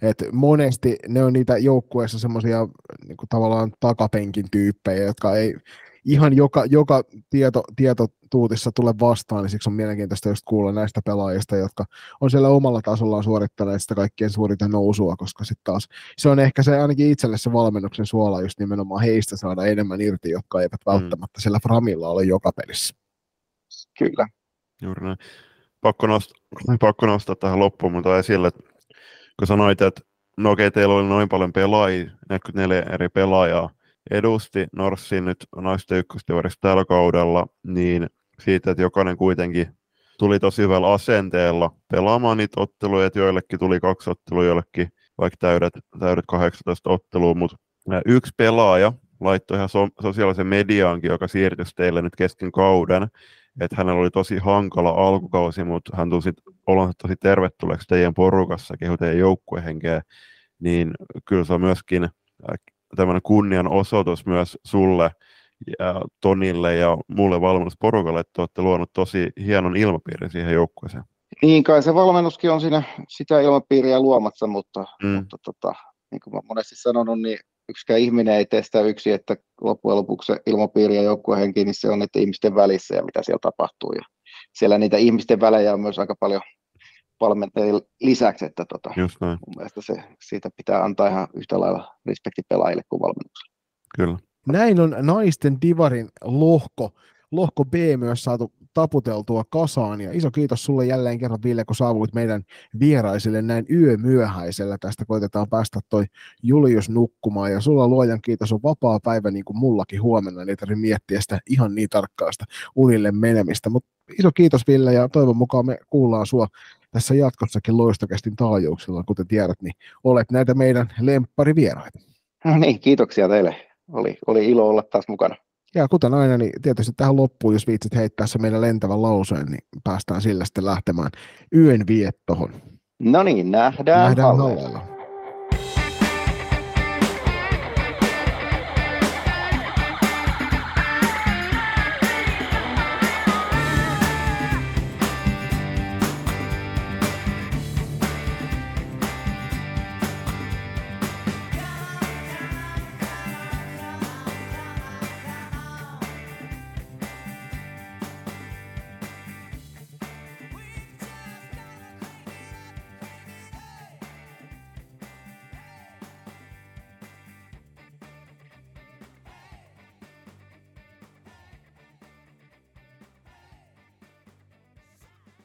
että monesti ne on niitä joukkueessa semmoisia niin tavallaan takapenkin tyyppejä, jotka ei ihan joka, joka tieto, tietotuutissa tule vastaan, niin siksi on mielenkiintoista just kuulla näistä pelaajista, jotka on siellä omalla tasollaan suorittaneet sitä kaikkien suurinta nousua, koska sitten taas se on ehkä se ainakin itselle se valmennuksen suola just nimenomaan heistä saada enemmän irti, jotka eivät mm. välttämättä siellä framilla ole joka pelissä. Kyllä. Juuri näin pakko, nostaa, pakko nostaa tähän loppuun, mutta esille, että kun sanoit, että no okei, teillä oli noin paljon pelaajia, 44 eri pelaajaa edusti Norssin nyt naisten ykköstivarissa tällä kaudella, niin siitä, että jokainen kuitenkin tuli tosi hyvällä asenteella pelaamaan niitä otteluja, että joillekin tuli kaksi ottelua, joillekin vaikka täydet, täydet 18 ottelua, mutta yksi pelaaja laittoi ihan so, sosiaalisen mediaankin, joka siirtyi teille nyt kesken kauden, että hänellä oli tosi hankala alkukausi, mutta hän tuli olonsa tosi tervetulleeksi teidän porukassa, kehu teidän joukkuehenkeä, niin kyllä se on myöskin tämmöinen kunnian osoitus myös sulle ja Tonille ja mulle valmennusporukalle, että olette luonut tosi hienon ilmapiirin siihen joukkueeseen. Niin kai se valmennuskin on siinä sitä ilmapiiriä luomassa, mutta, mm. mutta tota, niin kuin mä monesti sanonut, niin yksikään ihminen ei tee sitä yksi, että loppujen lopuksi ilmapiiri ja joukkuehenki, niin se on niiden ihmisten välissä ja mitä siellä tapahtuu. Ja siellä niitä ihmisten välejä on myös aika paljon valmentajien lisäksi, että tota, Just näin. mun mielestä se, siitä pitää antaa ihan yhtä lailla respekti pelaajille kuin valmennukselle. Kyllä. Näin on naisten divarin lohko, lohko B myös saatu taputeltua kasaan. Ja iso kiitos sulle jälleen kerran, Ville, kun saavuit meidän vieraisille näin yömyöhäisellä. Tästä koitetaan päästä toi Julius nukkumaan. Ja sulla luojan kiitos on vapaa päivä niin kuin mullakin huomenna. Niin tarvitse miettiä sitä ihan niin tarkkaasta unille menemistä. Mutta iso kiitos Ville ja toivon mukaan me kuullaan sua tässä jatkossakin loistokästin taajuuksilla. Kuten tiedät, niin olet näitä meidän lempparivieraita. No niin, kiitoksia teille. Oli, oli ilo olla taas mukana. Ja kuten aina, niin tietysti tähän loppuun, jos viitsit heittää se meidän lentävän lauseen, niin päästään sillä sitten lähtemään yön viettohon. No niin, nähdään, Nähdään hallella. hallella.